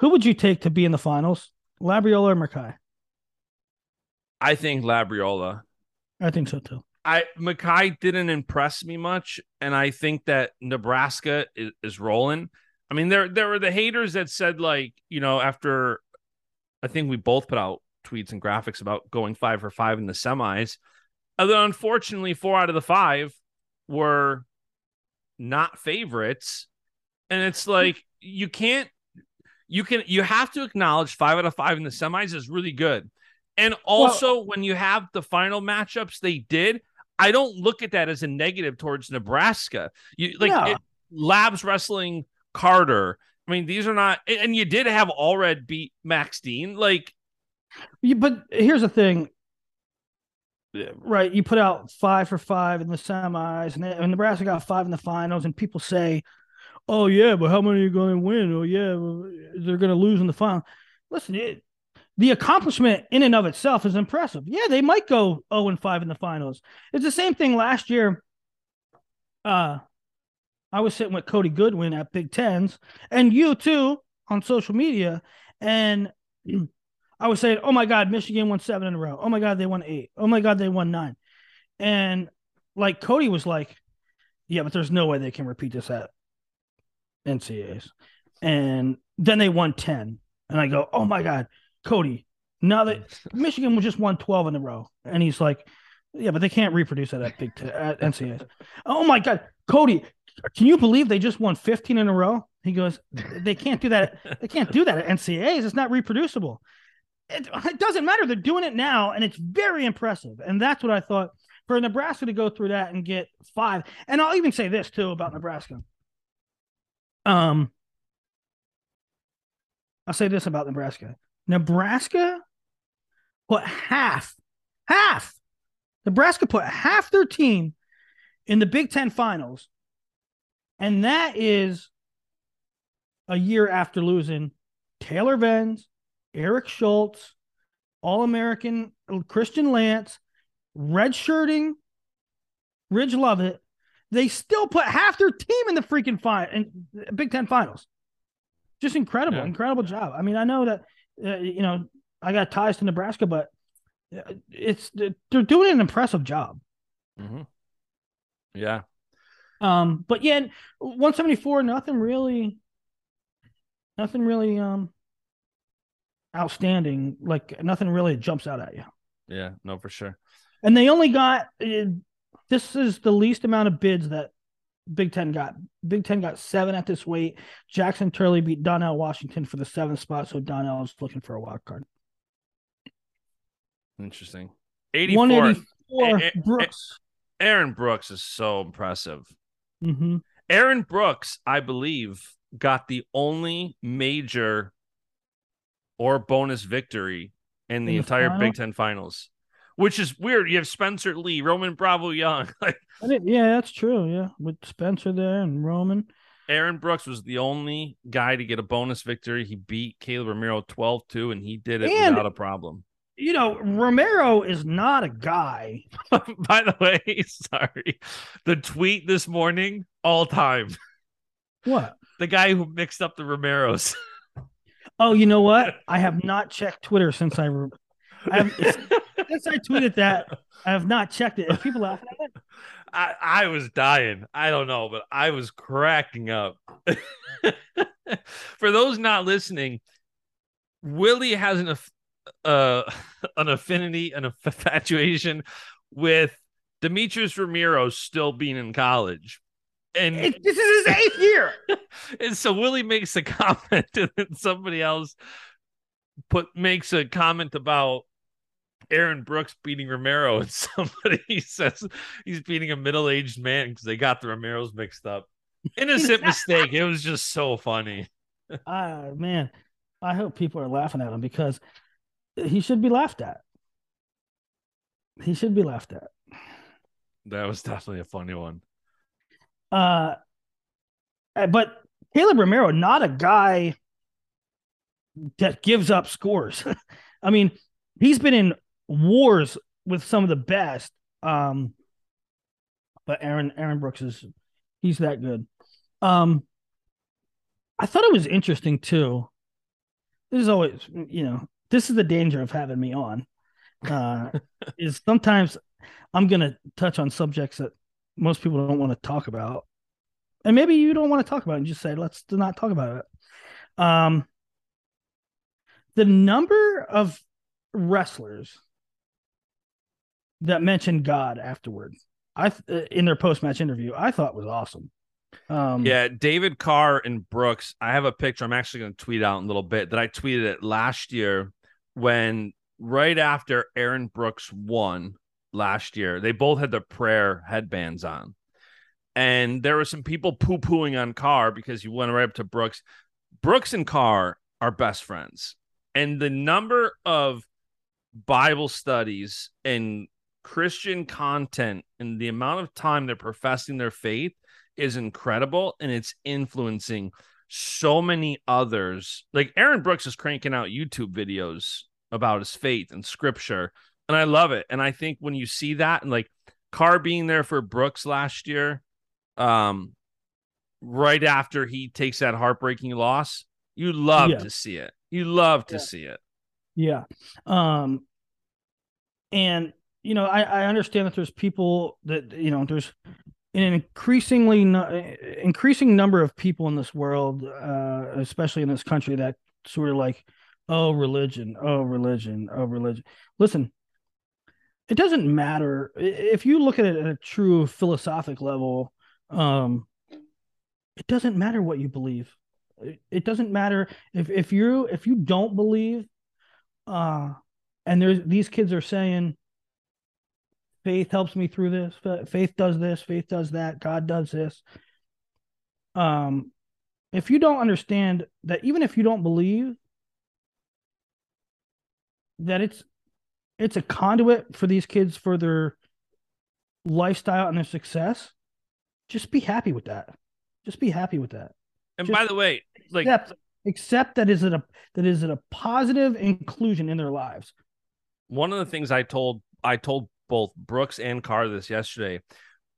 who would you take to be in the finals? Labriola or Mekhi? I think Labriola. I think so too. I Mekhi didn't impress me much, and I think that Nebraska is, is rolling. I mean, there there were the haters that said like, you know, after I think we both put out tweets and graphics about going five for five in the semis. And then unfortunately, four out of the five were not favorites. And it's like you can't you can you have to acknowledge five out of five in the semis is really good. And also when you have the final matchups they did, I don't look at that as a negative towards Nebraska. You like No. it, Labs wrestling Carter. I mean, these are not, and you did have Allred beat Max Dean. Like, Yeah, but here's the thing. Right, you put out five for five in the semis, and, and Nebraska got five in the finals, and people say, "Oh yeah, but how many are you going to win? Oh yeah, they're going to lose in the final." Listen, it, the accomplishment in and of itself is impressive. Yeah, they might go zero and five in the finals. It's the same thing last year. Uh, I was sitting with Cody Goodwin at Big Tens, and you too on social media, and I was saying, "Oh my God, Michigan won seven in a row. Oh my God, they won eight. Oh my God, they won nine. And like Cody was like, "Yeah, but there's no way they can repeat this at NCAA's." And then they won ten, and I go, "Oh my God, Cody! Now that Michigan was just won twelve in a row," and he's like, "Yeah, but they can't reproduce that at Big Ten, at NCAA's." oh my God, Cody! Can you believe they just won fifteen in a row? He goes, "They can't do that. They can't do that at NCAA's. It's not reproducible." it, it doesn't matter. They're doing it now, and it's very impressive. And that's what I thought for Nebraska to go through that and get five. And I'll even say this too about Nebraska. Um, I'll say this about Nebraska. Nebraska put half, half. Nebraska put half their team in the Big Ten finals, and that is a year after losing Taylor Venz, Eric Schultz, All American Christian Lance, redshirting Ridge Lovett. They still put half their team in the freaking fi- in Big Ten finals. Just incredible, Yeah. incredible job. I mean, I know that you know I got ties to Nebraska, but uh, it's they're doing an impressive job. mhm. yeah, Um, but yeah, 174, nothing really, nothing really um outstanding. Like nothing really jumps out at you. yeah, no, for sure. And they only got uh, this is the least amount of bids that Big Ten got. Big Ten got seven at this weight. Jackson Turley beat Donnell Washington for the seventh spot, so Donnell is looking for a wild card. Interesting. 84. 184 Eh, eh, eh. Brooks. Aaron Brooks is so impressive. hmm Aaron Brooks, I believe, got the only major or bonus victory in the In the entire final? Big Ten finals, which is weird. You have Spencer Lee, Roman Bravo Young. Like Yeah, that's true. Yeah, with Spencer there and Roman. Aaron Brooks was the only guy to get a bonus victory. He beat Caleb Romero 12 2, and he did it And- without a problem. You know, Romero is not a guy. By the way, sorry. The tweet this morning, all time. What? The guy who mixed up the Romeros. Oh, you know what? I have not checked Twitter since I, re- I have, since I tweeted that. I have not checked it. If people laughing at it, I, I was dying. I don't know, but I was cracking up. For those not listening, Willie has an uh, an affinity, an infatuation with Demetrius Romero still being in college. And, it, this is his eighth year. and so Willie makes a comment, and then somebody else put makes a comment about Aaron Brooks beating Romero, and somebody says he's beating a middle-aged man because they got the Romeros mixed up. Innocent mistake. It was just so funny. Ah, man, I hope people are laughing at him because he should be laughed at. He should be laughed at. That was definitely a funny one. Uh, uh, but Caleb Romero, not a guy that gives up scores. I mean, he's been in wars with some of the best. Um, but Aaron Aaron Brooks is he's that good. Um, I thought it was interesting too. This is always, you know, this is the danger of having me on. Uh, is sometimes I'm gonna touch on subjects that most people don't want to talk about. And maybe you don't want to talk about it and just say, let's not talk about it. Um, the number of wrestlers that mentioned God afterward, I in their post match interview, I thought was awesome. Um, Yeah, David Carr and Brooks. I have a picture. I'm actually going to tweet out in a little bit that I tweeted it last year when right after Aaron Brooks won last year. They both had their prayer headbands on. And there were some people poo pooing on Carr because you went right up to Brooks. Brooks and Carr are best friends. And the number of Bible studies and Christian content and the amount of time they're professing their faith is incredible and it's influencing so many others. Like Aaron Brooks is cranking out YouTube videos about his faith and scripture, and I love it. And I think when you see that and like Carr being there for Brooks last year, um, right after he takes that heartbreaking loss, you love Yeah. to see it. You love to Yeah. see it. Yeah. Um and you know, I I understand that there's people that you know, there's an increasingly increasing number of people in this world, uh especially in this country that sort of like oh religion, oh religion, oh religion. Listen, it doesn't matter if you look at it at a true philosophic level, um it doesn't matter what you believe. It- It doesn't matter if if you if you don't believe uh and there's these kids are saying faith helps me through this. Faith does this. Faith does that. God does this. Um if you don't understand that even if you don't believe that it's it's a conduit for these kids for their lifestyle and their success just be happy with that. Just be happy with that. And Just by the way, like accept accept that is it a that is it a positive inclusion in their lives. one of the things I told I told both Brooks and Carr this yesterday.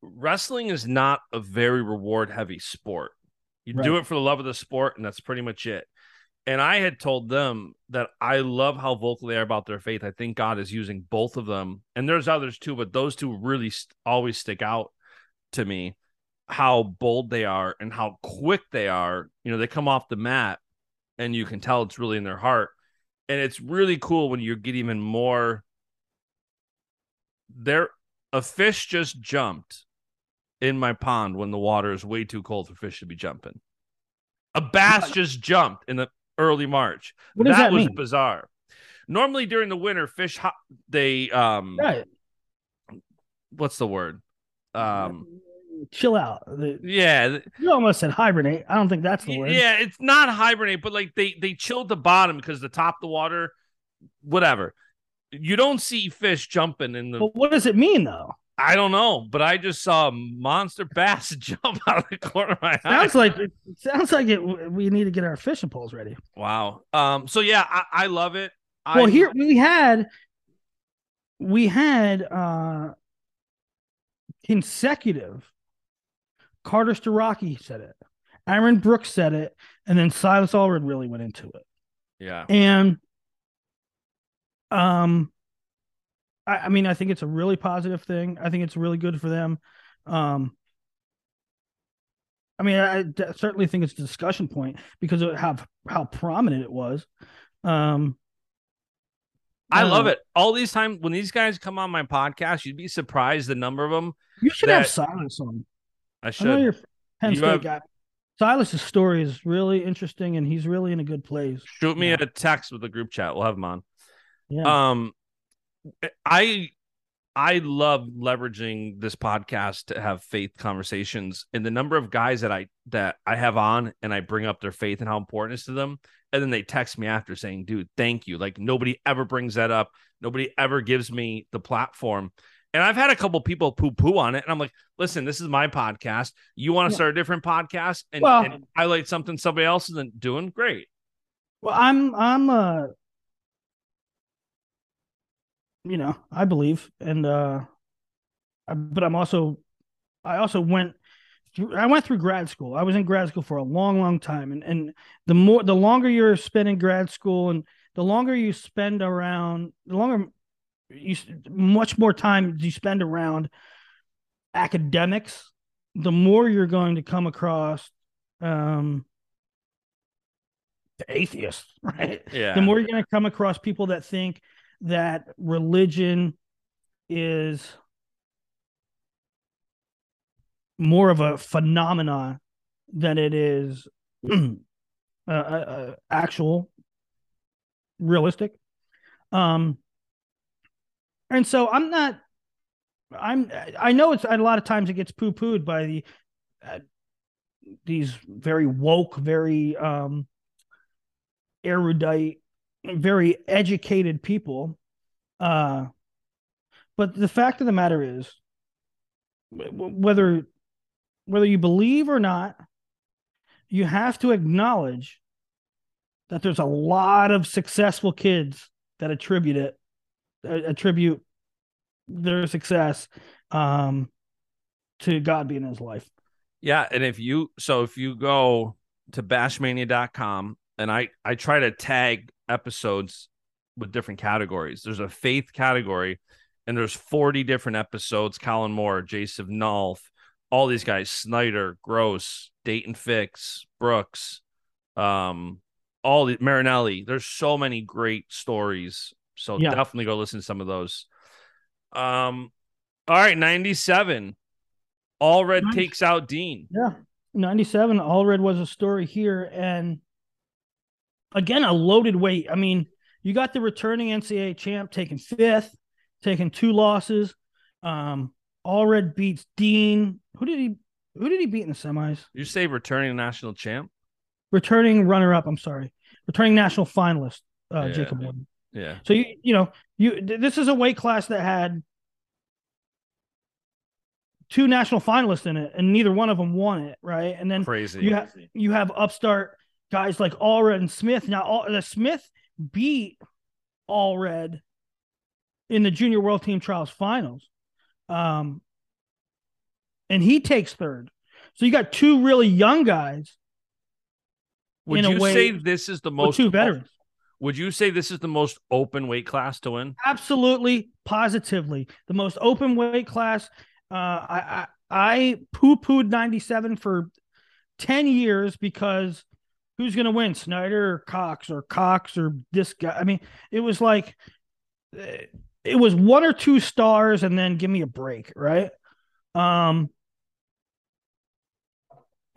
Wrestling is not a very reward heavy sport. You do it for the love of the sport, and that's pretty much it. And I had told them that I love how vocal they are about their faith. I think God is using both of them, and there's others too, but those two really st- always stick out to me. How bold they are and how quick they are. You know, they come off the mat, and you can tell it's really in their heart and it's really cool when you get even more there a fish just jumped in my pond when the water is way too cold for fish to be jumping. A bass just jumped in the early march. What does that was mean? bizarre. Normally during the winter fish ho- they um right. what's the word? Um chill out. Yeah. you almost said hibernate. I don't think that's the word. Yeah, it's not hibernate, but like they they chilled the bottom because the top of the water, whatever. You don't see fish jumping in the. but what does it mean though I don't know, but I just saw a monster bass jump out of the corner of my eye. sounds like it sounds like it we need to get our fishing poles ready wow. Um. So yeah, I, I love it. well I, here we had we had uh consecutive carter Starocci said it aaron brooks said it and then silas allred really went into it Yeah. and um I, I mean i think it's a really positive thing i think it's really good for them um i mean i, I d- certainly think it's a discussion point because of how how prominent it was um I love uh, it. All these times when these guys come on my podcast, you'd be surprised the number of them. you should have that- silas on I i know should. you're penn You state have- guy silas's story is really interesting and he's really in a good place Shoot me Yeah. a text with the group chat. We'll have him on. Yeah Um, I I love leveraging this podcast to have faith conversations, and the number of guys that I that I have on, and I bring up their faith and how important it is to them, and then they text me after saying, "Dude, thank you." Like nobody ever brings that up. Nobody ever gives me the platform. And I've had a couple people poo poo on it, and I'm like, "Listen, this is my podcast. You want to Yeah. start a different podcast and, Well- and highlight something somebody else isn't doing? Great." Well, I'm I'm uh you know, I believe and uh I, but I'm also I also went through I went through grad school. I was in grad school for a long long time and and the more the longer you're spending grad school and the longer you spend around the longer you much more time you spend around academics, the more you're going to come across um the atheists, right? Yeah. the more you're going to come across people that think that religion is more of a phenomenon than it is uh, uh, uh, actual realistic. Um and so i'm not I'm I know it's a lot of times it gets poo pooed by the uh, these very woke, very um erudite, very educated people. Uh, but the fact of the matter is, whether whether you believe or not, you have to acknowledge that there's a lot of successful kids that attribute it attribute their success um, to God being in his life. Yeah, and if you so if you go to bashmania.com and I I try to tag episodes with different categories. There's a faith category and there's 40 different episodes. Colin Moore, Jason Nolf, all these guys, Snyder, Gross, Daton Fix, Brooks, um, all the Marinelli. There's so many great stories. So yeah. definitely go listen to some of those. Um, all right, 97. Allred nice. takes out Dean. Yeah. 97. Allred was a story here. And again, a loaded weight. I mean, you got the returning NCAA champ taking fifth, taking two losses. Um, Allred beats Dean. Who did he who did he beat in the semis? You say returning national champ? Returning runner up, I'm sorry. Returning national finalist, uh, yeah. Jacob Wooden. Yeah. So you you know, you this is a weight class that had two national finalists in it, and neither one of them won it, right? And then crazy. You have you have upstart guys like Allred and Smith. Now, all, the Smith beat Allred in the Junior World Team Trials finals, um, and he takes third. So you got two really young guys. Would you way, say this is the most two veterans? Would you say this is the most open weight class to win? Absolutely, positively, the most open weight class. Uh, I I, I poo pooed ninety seven for ten years because who's going to win, Snyder or Cox or Cox or this guy? I mean, it was like it was one or two stars, and then give me a break, right? Um,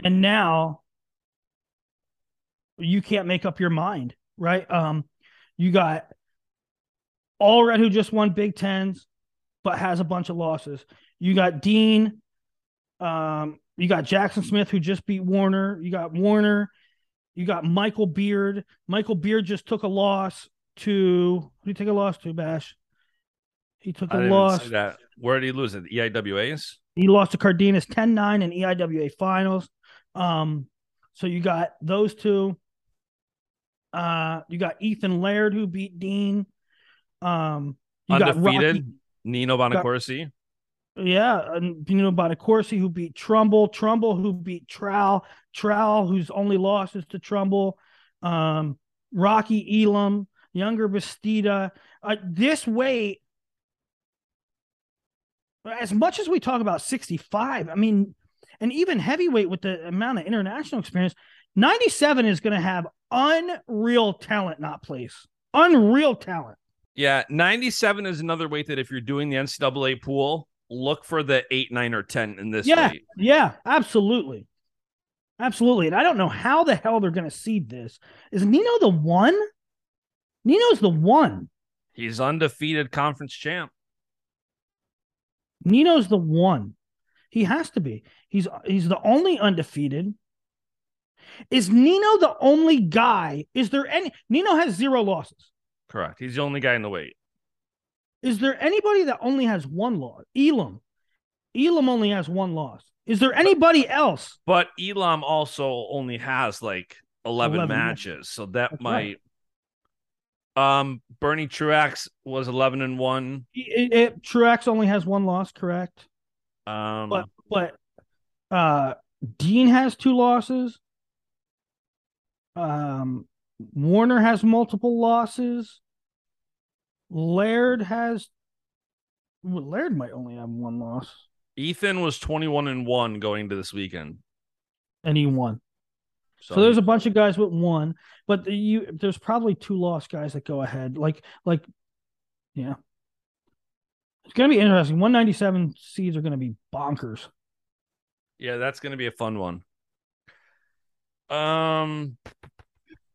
and now you can't make up your mind right? Um, you got Allred who just won Big Tens, but has a bunch of losses. You got Dean. Um, you got Jaxon Smith who just beat Warner. You got Warner. You got Michael Beard. Michael Beard just took a loss to who did he take a loss to, Bash? He took a loss. That. Where did he lose it? EIWAs? He lost to Cardenas 10-9 in EIWA finals. Um, so you got those two. Uh, you got Ethan Laird who beat Dean. Um, you undefeated got Nino Bonaccorsi. Yeah, and Nino Bonaccorsi who beat Trumbull. Trumbull who beat Trowell. Trowell whose only loss is to Trumbull. Um, Rocky Elam, Yonger Bastida. Uh, this weight, as much as we talk about 65, I mean, and even heavyweight with the amount of international experience, 97 is going to have unreal talent not place. Unreal talent. Yeah, 97 is another weight that if you're doing the NCAA pool, look for the 8, 9, or 10 in this yeah, weight. Yeah, absolutely. Absolutely. And I don't know how the hell they're going to seed this. Is Nino the one? Nino's the one. He's undefeated conference champ. Nino's the one. He has to be. He's he's the only undefeated. Is Nino the only guy? Is there any? Nino has zero losses. Correct. He's the only guy in the weight. Is there anybody that only has one loss? Elam. Elam only has one loss. Is there anybody else? But Elam also only has like 11, 11 matches, matches, so that That's might. Right. Um, Bernie Truax was 11 and 1. It, it, Truax only has one loss, correct? Um, but but uh Dean has two losses. Um, Warner has multiple losses. Laird has. Well, Laird might only have one loss. Ethan was 21 and 1 going to this weekend. And he won. So, so there's a bunch of guys with one, but you there's probably two lost guys that go ahead. Like like yeah. It's gonna be interesting. 197 seeds are gonna be bonkers. Yeah, that's gonna be a fun one. Um,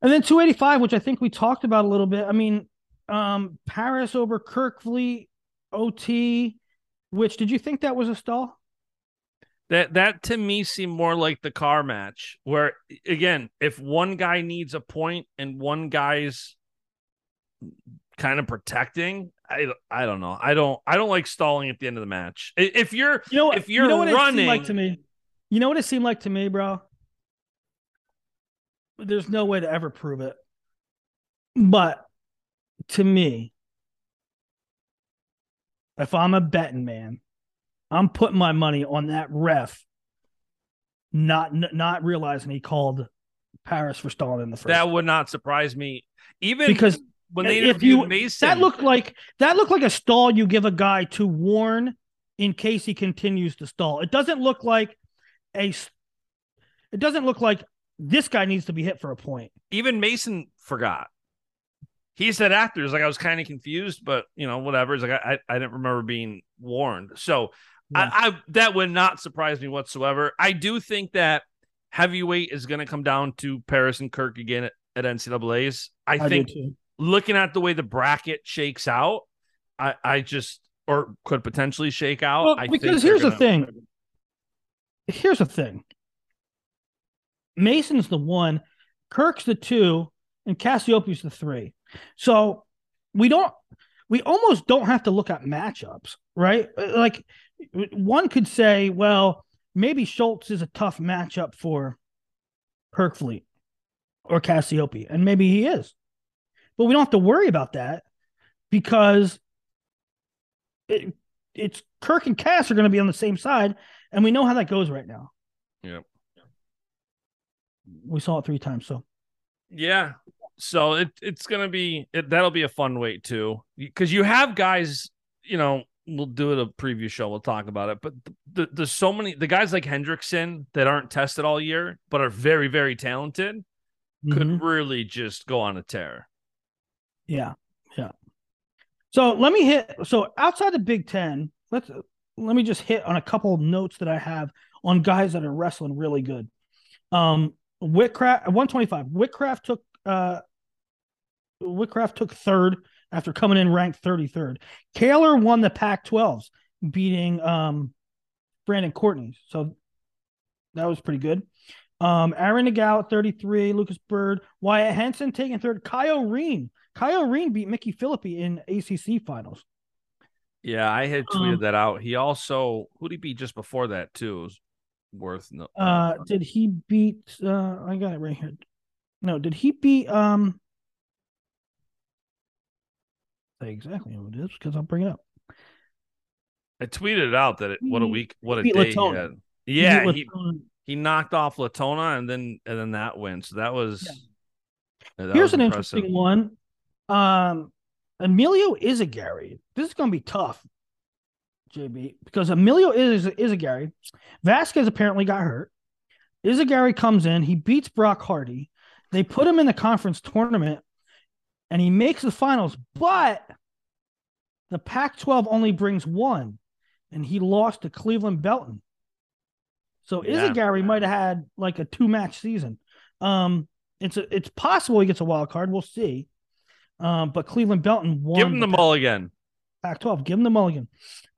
and then 285, which I think we talked about a little bit. I mean, um, Parris over Kerkvliet, OT. Which did you think that was a stall? That that to me seemed more like the car match, where again, if one guy needs a point and one guy's kind of protecting, I I don't know. I don't I don't like stalling at the end of the match. If you're You know if you're you know what it seemed like to me. You know what it seemed like to me, bro. There's no way to ever prove it, but to me, if I'm a betting man, I'm putting my money on that ref, not not realizing he called Parris for stalling in the first. that would not surprise me. Even because when they if interviewed you Mason, that looked like that looked like a stall you give a guy to warn in case he continues to stall. It doesn't look like a It doesn't look like this guy needs to be hit for a point. even Mason forgot. He said after, "He's like I was kind of confused, but you know, whatever." It's like I, I, I didn't remember being warned. So Yeah. I, I that would not surprise me whatsoever. I do think that heavyweight is going to come down to Parris and Kirk again at, at NCAA's. I, do think looking at the way the bracket shakes out, I, I just or could potentially shake out. Well, I because here's the gonna- thing. Here's the thing. Mason's the one, Kirk's the two, and Cassioppi's the three. So we don't we almost don't have to look at matchups, right? Like one could say, well, maybe Schultz is a tough matchup for Kerkvliet or Cassioppi, and maybe he is. But we don't have to worry about that because it, it's Kirk and Cass are going to be on the same side, and we know how that goes right now. Yeah, We saw it three times, so Yeah. So it it's gonna be it, that'll be a fun wait too because you have guys. You know, we'll do it a preview show. We'll talk about it. But th- th- there's so many the guys like Hendrickson that aren't tested all year but are very very talented could Mhm. really just go on a tear. yeah, yeah. So let me hit. So outside the Big Ten, let's let me just hit on a couple notes that I have on guys that are wrestling really good. Um, Whitcraft, one twenty five. Whitcraft took uh, Whitcraft took third after coming in ranked thirty third. Kaylor won the Pac 12s, beating um Brandon Courtney. So that was pretty good. Um, Aaron Nagao at 33, Lucas Byrd, Wyatt Henson taking third, Kai Orine. Kai Orine beat Micky Phillippi in ACC finals. Yeah, I had tweeted Um, that out. He also who did he beat just before that too? Was worth no. Uh, did he beat? Uh, I got it right here. No, did he beat? Um, say exactly who it is because I'll bring it up. I tweeted it out that it, what a week, what a day he had. Yeah, he, he knocked off Latona and then and then that win. So that was. Yeah. that Here's was an impressive. interesting one. Um, Emilio Ysaguirre. This is going to be tough, JB, because Emilio is Ysaguirre. Vasquez apparently got hurt. Ysaguirre comes in. He beats Brock Hardy. They put him in the conference tournament, and he makes the finals. But the Pac-12 only brings one, and he lost to Cleveland Belton. So Yeah. Ysaguirre might have had like a two-match season. Um, it's a, it's possible he gets a wild card. We'll see. Um, but Cleveland Belton won. Give him the mulligan. Pac-12. Give him the mulligan.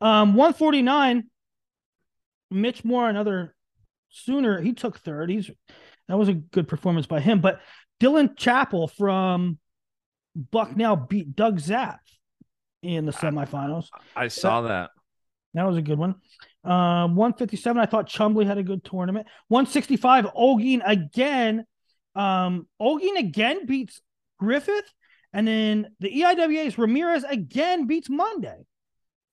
Um, 149. Mitch Moore, another Sooner. He took third. He's that was a good performance by him. But Dylan Chappell from Bucknell beat Doug Zapf in the semifinals. I saw that. That was a good one. Um, 157. I thought Chumbley had a good tournament. 165. Olguin again. Um, Olguin again beats Griffith, and then the EIWA's Ramirez again beats Monday.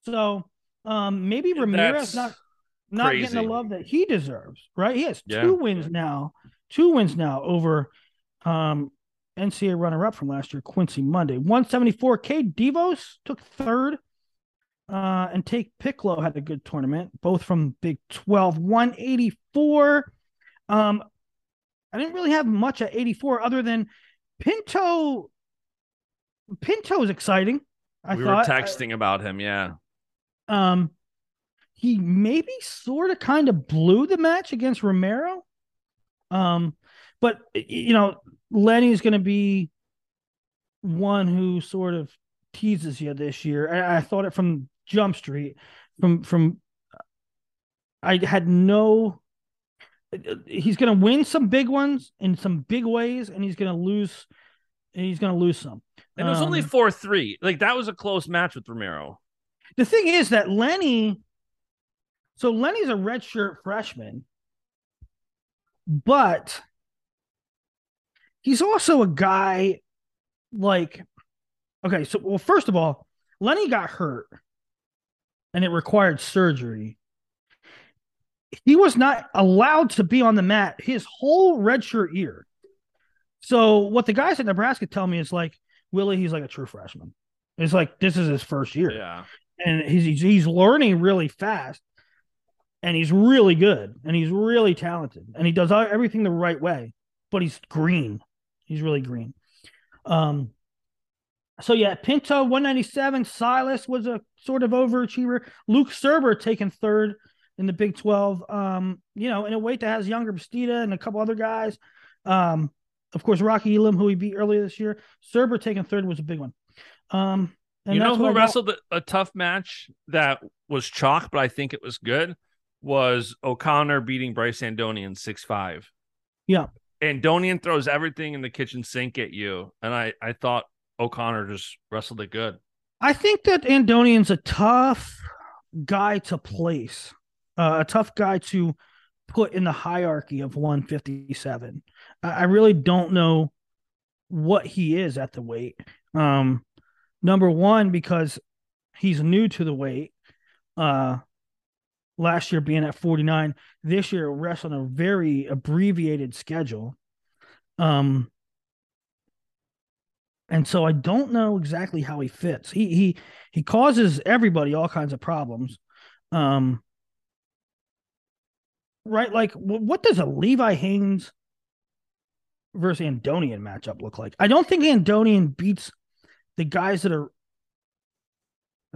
So um, maybe Ramirez that's not not getting the love that he deserves. Right? He has Yeah. two wins now. Two wins now over um NCAA runner up from last year, Quincy Monday. 174K. Devos took third. Uh, and Take Piccolo had a good tournament, both from Big 12. 184. Um, I didn't really have much at 84 other than Pinto. Pinto is exciting. I we thought were texting about him. Yeah. um, he maybe sort of kind of blew the match against Romero. Um, but you know, Lenny's going to be one who sort of teases you this year. I, I thought it from Jump Street, from from. I had no. He's going to win some big ones in some big ways, and he's going to lose. And he's going to lose some. And it was only Um, four three. Like that was a close match with Romero. The thing is that Lenny, so Lenny's a redshirt freshman, but he's also a guy like, okay, so well, first of all, Lenny got hurt and it required surgery. He was not allowed to be on the mat his whole redshirt year. So what the guys at Nebraska tell me is like Willie, he's like a true freshman. It's like this is his first year Yeah. and he's, he's he's learning really fast and he's really good and he's really talented and he does everything the right way but he's green he's really green um so yeah pinto 197 silas was a sort of overachiever luke surber taking third in the big 12 um you know in a weight that has yonger bastida and a couple other guys um of course rocky elam who he beat earlier this year surber taking third was a big one um and you know who wrestled a, tough match that was chalk, but I think it was good? Was O'Connor beating Bryce Andonian six five. Yeah. Andonian throws everything in the kitchen sink at you. And I, I thought O'Connor just wrestled it good. I think that Andonian's a tough guy to place, uh, a tough guy to put in the hierarchy of 157. I, I really don't know what he is at the weight. Um, number one, because he's new to the weight. Uh, last year being at 49, this year rests on a very abbreviated schedule. Um, and so I don't know exactly how he fits. He he he causes everybody all kinds of problems. Um right like what does a Levi Haines versus Andonian matchup look like? I don't think Andonian beats the guys that are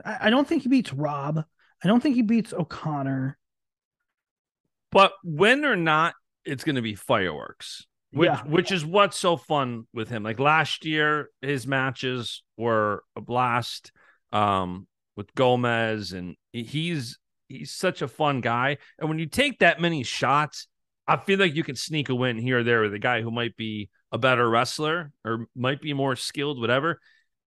I, I don't think he beats Robb. I don't think he beats O'Connor. But when or not, it's going to be fireworks, which Yeah. which is what's so fun with him. Like last year, his matches were a blast um, with Gomez, and he's he's such a fun guy. And when you take that many shots, I feel like you can sneak a win here or there with a guy who might be a better wrestler or might be more skilled, whatever.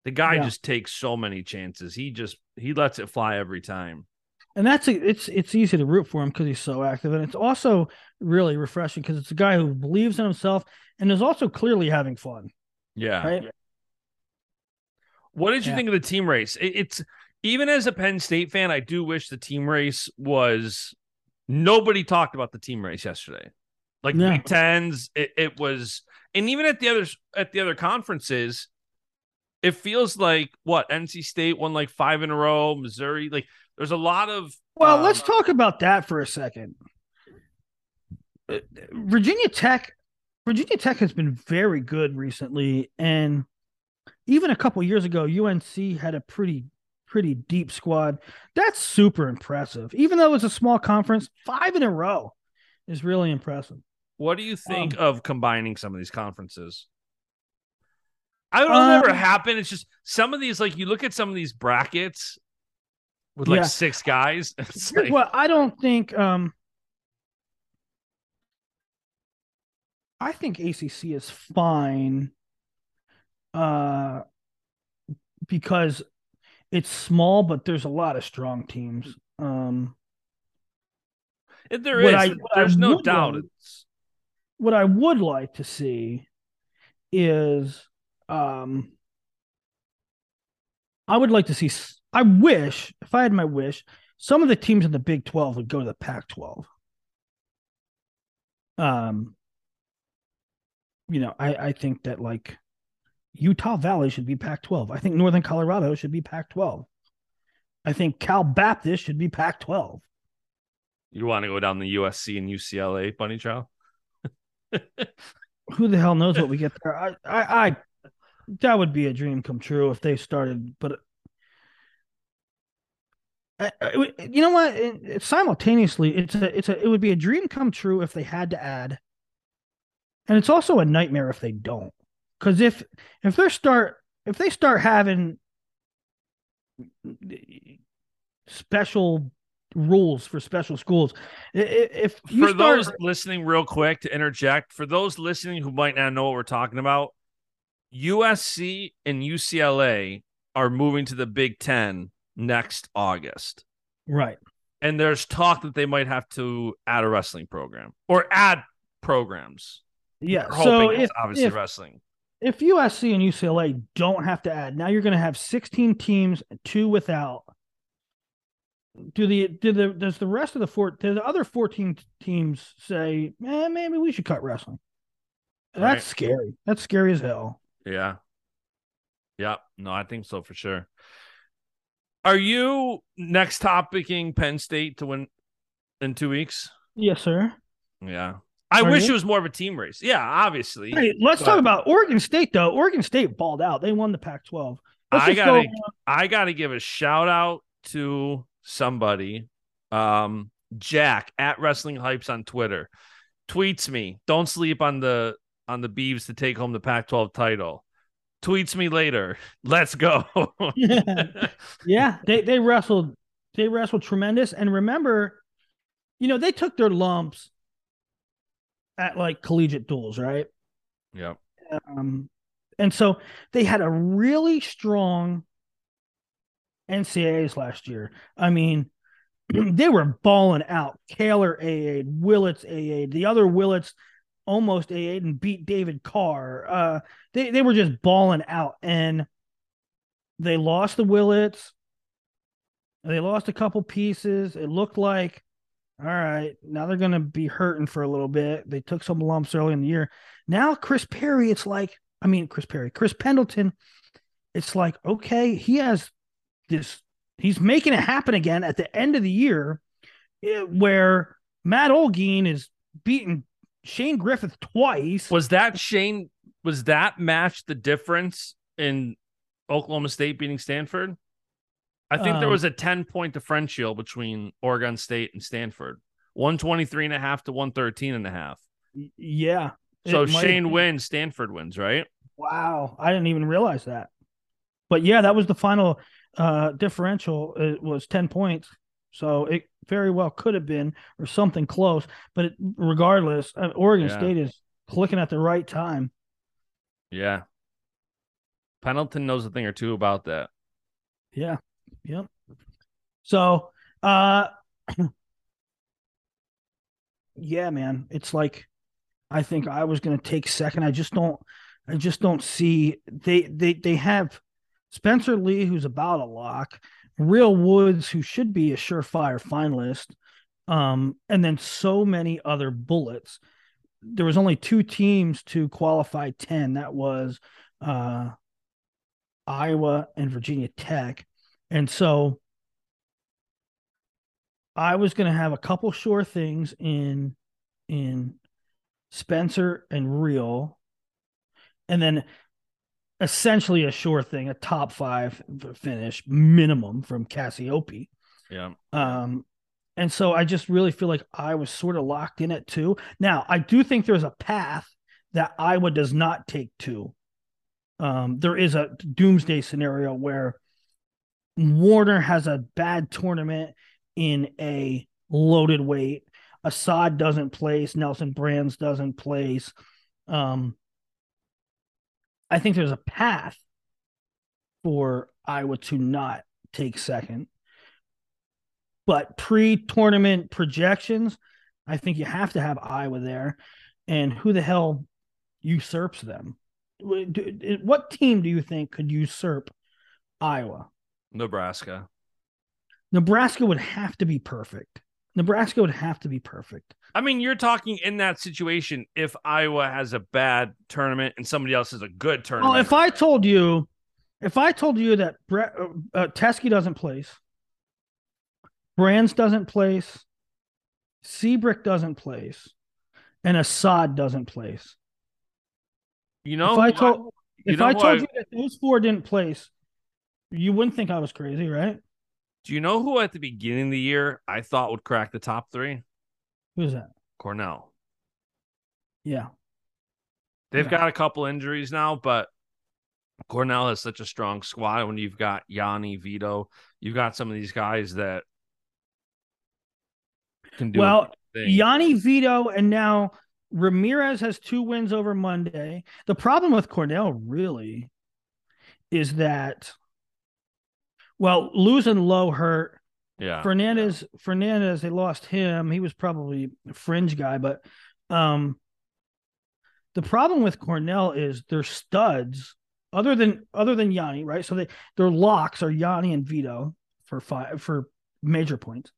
The guy Yeah. just takes so many chances. He just he lets it fly every time. And that's a, it's it's easy to root for him because he's so active, and it's also really refreshing because it's a guy who believes in himself and is also clearly having fun. Yeah. Right? What did you Yeah. think of the team race? It, it's even as a Penn State fan, I do wish the team race was. Nobody talked about the team race yesterday, like Yeah. Big Tens. It, it was, and even at the others at the other conferences, it feels like what NC State won like five in a row. Missouri, like there's a lot of Well, um, let's talk about that for a second. Virginia Tech, Virginia Tech has been very good recently, and even a couple years ago, UNC had a pretty pretty deep squad. That's super impressive. Even though it's a small conference, five in a row is really impressive. What do you think Um, of combining some of these conferences? I don't know Um, happen. It's just some of these, like you look at some of these brackets with like Yeah. six guys. It's like, what I don't think. Um, I think ACC is fine, uh, because it's small, but there's a lot of strong teams. Um, if there is, I- there's no doubt. want- It's what I would like to see is, um, I would like to see. I wish, if I had my wish, some of the teams in the Big Twelve would go to the Pac-12. Um, you know, I I think that like Utah Valley should be Pac-12. I think Northern Colorado should be Pac-12. I think Cal Baptist should be Pac-12. you want to go down the USC and UCLA bunny trail. who the hell knows what we get there? I, I, I, that would be a dream come true if they started. But Uh, uh, you know what? It- it- simultaneously, it's a, it's a, it would be a dream come true if they had to add, and it's also a nightmare if they don't. Because if if they start if they start having special rules for special schools. If you for start, those listening, real quick to interject, for those listening who might not know what we're talking about, USC and UCLA are moving to the Big Ten next August. right, And there's talk that they might have to add a wrestling program or add programs. yeah. So if, it's obviously if wrestling. if USC and UCLA don't have to add, now you're going to have 16 teams, two without. Do the do the does the rest of the four do the other 14 teams say, man, maybe we should cut wrestling? That's Right. scary. That's scary as hell. Yeah. Yeah. No, I think so for sure. Are you next topicing Penn State to win in two weeks? Yes, sir. Yeah. I Are wish you? it was more of a team race. Yeah, obviously. Hey, let's But- talk about Oregon State though. Oregon State balled out. They won the Pac-12. Let's I gotta go- I gotta give a shout out to somebody. Um Jack at Wrestling Hypes on Twitter tweets me. Don't sleep on the on the Beavs to take home the Pac-12 title. Tweets me later. Let's go. yeah, they they wrestled they wrestled tremendous. And remember, you know, they took their lumps at like collegiate duels, right? Yeah. Um, and so they had a really strong NCAAs last year. I mean, they were balling out. Kaylor AA, Willits AA, the other Willits almost AA and beat David Carr. Uh, they they were just balling out, and they lost the Willits. They lost a couple pieces. It looked like, all right, now they're to be hurting for a little bit. They took some lumps early in the year. Now, Chris Perry, it's like, I mean, Chris Perry, Chris Pendleton, it's like, okay, he has this, he's making it happen again at the end of the year eh, where Matt Olguin is beating Shane Griffith twice. Was that Shane? Was that match the difference in Oklahoma State beating Stanford? I think there Um, was a 10 point differential between Oregon State and Stanford 123 and a half to 113 and a half. yeah. So Shane wins, Stanford wins, right? Wow, I didn't even realize that. But yeah, that was the final uh differential. It was 10 points. So it very well could have been or something close, but it, regardless, uh, Oregon Yeah. State is clicking at the right time. Yeah. Pendleton knows a thing or two about that. Yeah. Yep. So, uh yeah, man, it's like I think I was going to take second. I just don't I just don't see they they they have Spencer Lee who's about a lock, Real Woods who should be a surefire finalist. Um and then so many other bullets. There was only two teams to qualify 10. That was uh Iowa and Virginia Tech. And so I was going to have a couple sure things in in Spencer and Real and then essentially a sure thing, a top 5 finish minimum from Cassioppi. Yeah. Um and so I just really feel like I was sort of locked in at 2. Now, I do think there's a path that Iowa does not take 2. Um there is a doomsday scenario where Warner has a bad tournament in a loaded weight. Assad doesn't place. Nelson Brands doesn't place. Um, I think there's a path for Iowa to not take second. But pre tournament projections, I think you have to have Iowa there. And who the hell usurps them? What team do you think could usurp Iowa? Nebraska. Nebraska would have to be perfect. Nebraska would have to be perfect. I mean, you're talking in that situation if Iowa has a bad tournament and somebody else has a good tournament. Well, if I told you, if I told you that Brett uh, uh, Teske doesn't place, Brands doesn't place, Siebrecht doesn't place, and Assad doesn't place. you know, if I told you if I told I- you that those four didn't place, you wouldn't think I was crazy, right? Do you know who at the beginning of the year I thought would crack the top three? Who's that? Cornell. Yeah. They've Yeah. got a couple injuries now, but Cornell has such a strong squad when you've got Yianni, Vito, you've got some of these guys that can do Well. Yianni Vito and now Ramirez has two wins over Monday. The problem with Cornell really is that, well, losing low hurt. yeah. Fernandez, Fernandez, they lost him. He was probably a fringe guy, but um, the problem with Cornell is they're studs. Other than other than Yianni, right? So they their locks are Yianni and Vito for five for major points.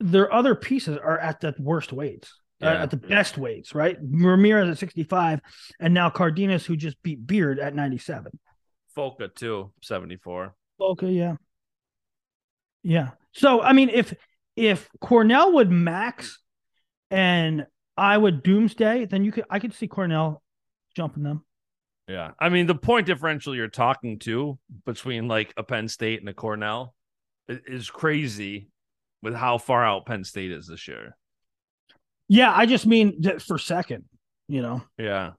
Their other pieces are at the worst weights, uh, Yeah. at the best weights, right? Ramirez at 65, and now Cardenas, who just beat Beard at 97. Foca too, 74. Okay, yeah. Yeah. So I mean if if Cornell would max and I would doomsday, then you could I could see Cornell jumping them. Yeah. I mean, the point differential you're talking to between like a Penn State and a Cornell is crazy with how far out Penn State is this year. Yeah, I just mean that for second, you know. Yeah.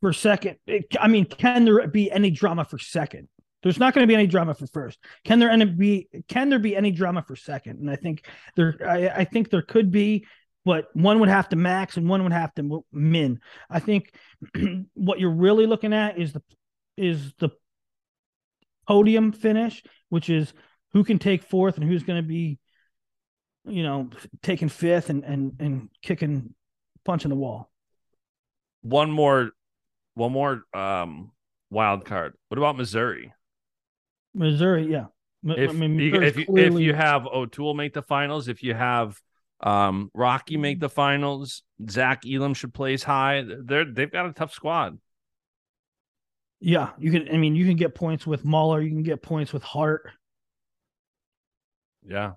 For second. I mean, can there be any drama for second? There's not going to be any drama for first. Can there any be can there be any drama for second? And I think there I, I think there could be, but one would have to max and one would have to min. I think what you're really looking at is the is the podium finish, which is who can take fourth and who's going to be, you know, taking fifth and and and kicking punching the wall. One more one more um wild card. What about Missouri? Missouri, yeah. M- If I mean, Missouri's if you, clearly- if you have O'Toole make the finals, if you have um Rocky make the finals, Zach Elam should place high. They're they've got a tough squad. yeah, you can. I mean, you can get points with Muller. You can get points with Hart. Yeah.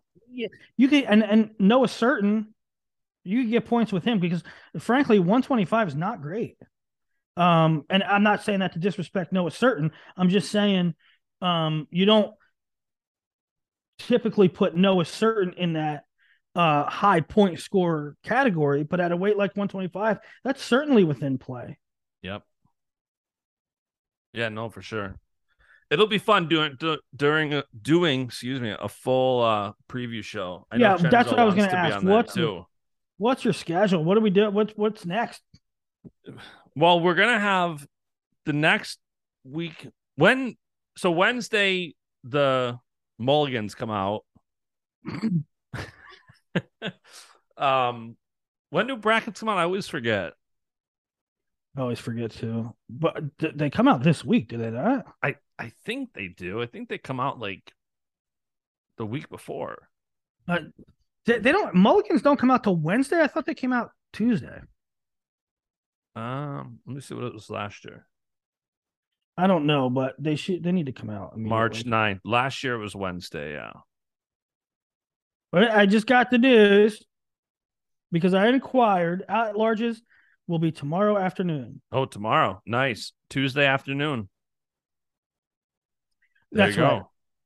You can, and and Noah Surtin, you can get points with him because, frankly, one twenty five is not great. Um, and I'm not saying that to disrespect Noah Surtin. I'm just saying, um, you don't typically put Noah Surtin in that uh high point scorer category, but at a weight like 125, that's certainly within play. Yep. Yeah, no, for sure. It'll be fun doing do, during uh, doing excuse me a full uh preview show. I Yeah, that's what I was gonna to ask. What's- too? What's your schedule? What do we do? What's what's next? Well, we're gonna have the next week when so Wednesday the Mulligans come out. um, when do brackets come out? I always forget. I always forget to. But th- they come out this week, do they not? I I think they do. I think they come out like the week before. Uh, they, they don't. Mulligans don't come out till Wednesday. I thought they came out Tuesday. Um, let me see what it was last year. I don't know, but they should. They need to come out. March immediately. 9th. Last year it was Wednesday, yeah. But I just got the news because I inquired. At larges will be tomorrow afternoon. Oh, tomorrow. Nice. Tuesday afternoon. There That's you go. I,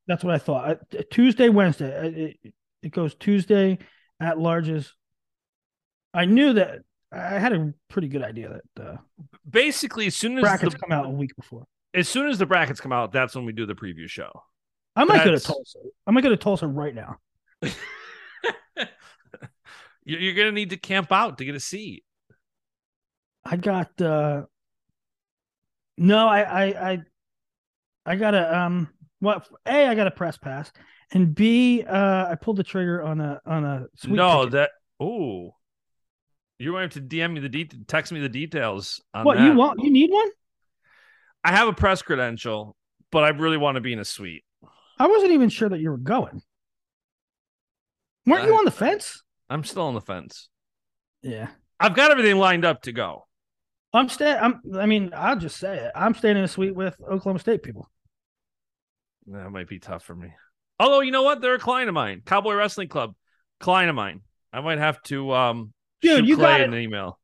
that's what I thought. Tuesday, Wednesday. It, it goes Tuesday at larges. I knew that. I had a pretty good idea that uh, Basically, as soon as brackets the, come out a week before. as soon as the brackets come out, that's when we do the preview show. I might go to That's- Tulsa. I might go to Tulsa right now. You- You're gonna need to camp out to get a seat. I got uh no, I I I I got a um what A, I got a press pass, and B, uh I pulled the trigger on a on a sweet no, ticket. that oh, going to have to DM me the de- text me the details. On what that. you want you need one? I have a press credential, but I really want to be in a suite. I wasn't even sure that you were going. Weren't you on the fence? I'm still on the fence. Yeah. I've got everything lined up to go. I'm staying I'm I mean, I'll just say it. I'm staying in a suite with Oklahoma State people. That might be tough for me. Although you know what, they're a client of mine, Cowboy Wrestling Club, client of mine. I might have to um Dude, you Clay got an email.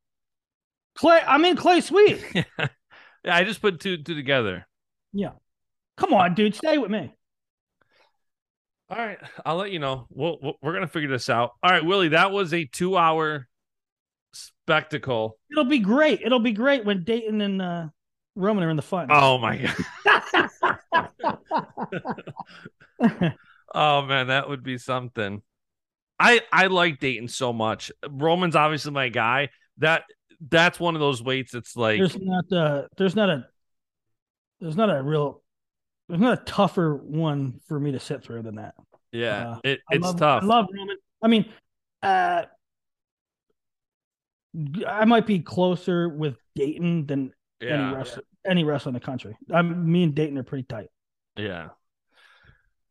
Clay, I'm in Clay Suite. yeah, I just put two two together. yeah. Come on, dude, stay with me. All right, I'll let you know. We'll, we'll we're gonna figure this out. All right, Willie, that was a two hour spectacle. It'll be great. It'll be great when Daton and uh Roman are in the fun. Oh my god. oh man, that would be something. I I like Daton so much. Roman's obviously my guy. That that's one of those weights. It's like there's not a there's not a there's not a real there's not a tougher one for me to sit through than that. yeah, Uh, it, I it's love, tough. I love Roman. I mean, uh, I might be closer with Daton than any yeah, wrestler any wrestler in the country. I me and Dayton are pretty tight. yeah.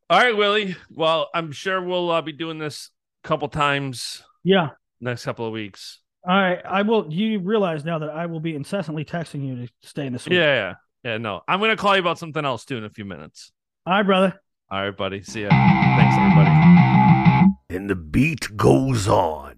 All right, Willie. Well, I'm sure we'll uh, be doing this couple times Yeah. next couple of weeks. All right. I will. You realize now that I will be incessantly texting you to stay in the suite. Yeah, yeah, yeah. No, I'm gonna call you about something else too in a few minutes. All right, brother. All right, buddy. See ya. Thanks, everybody. And the beat goes on.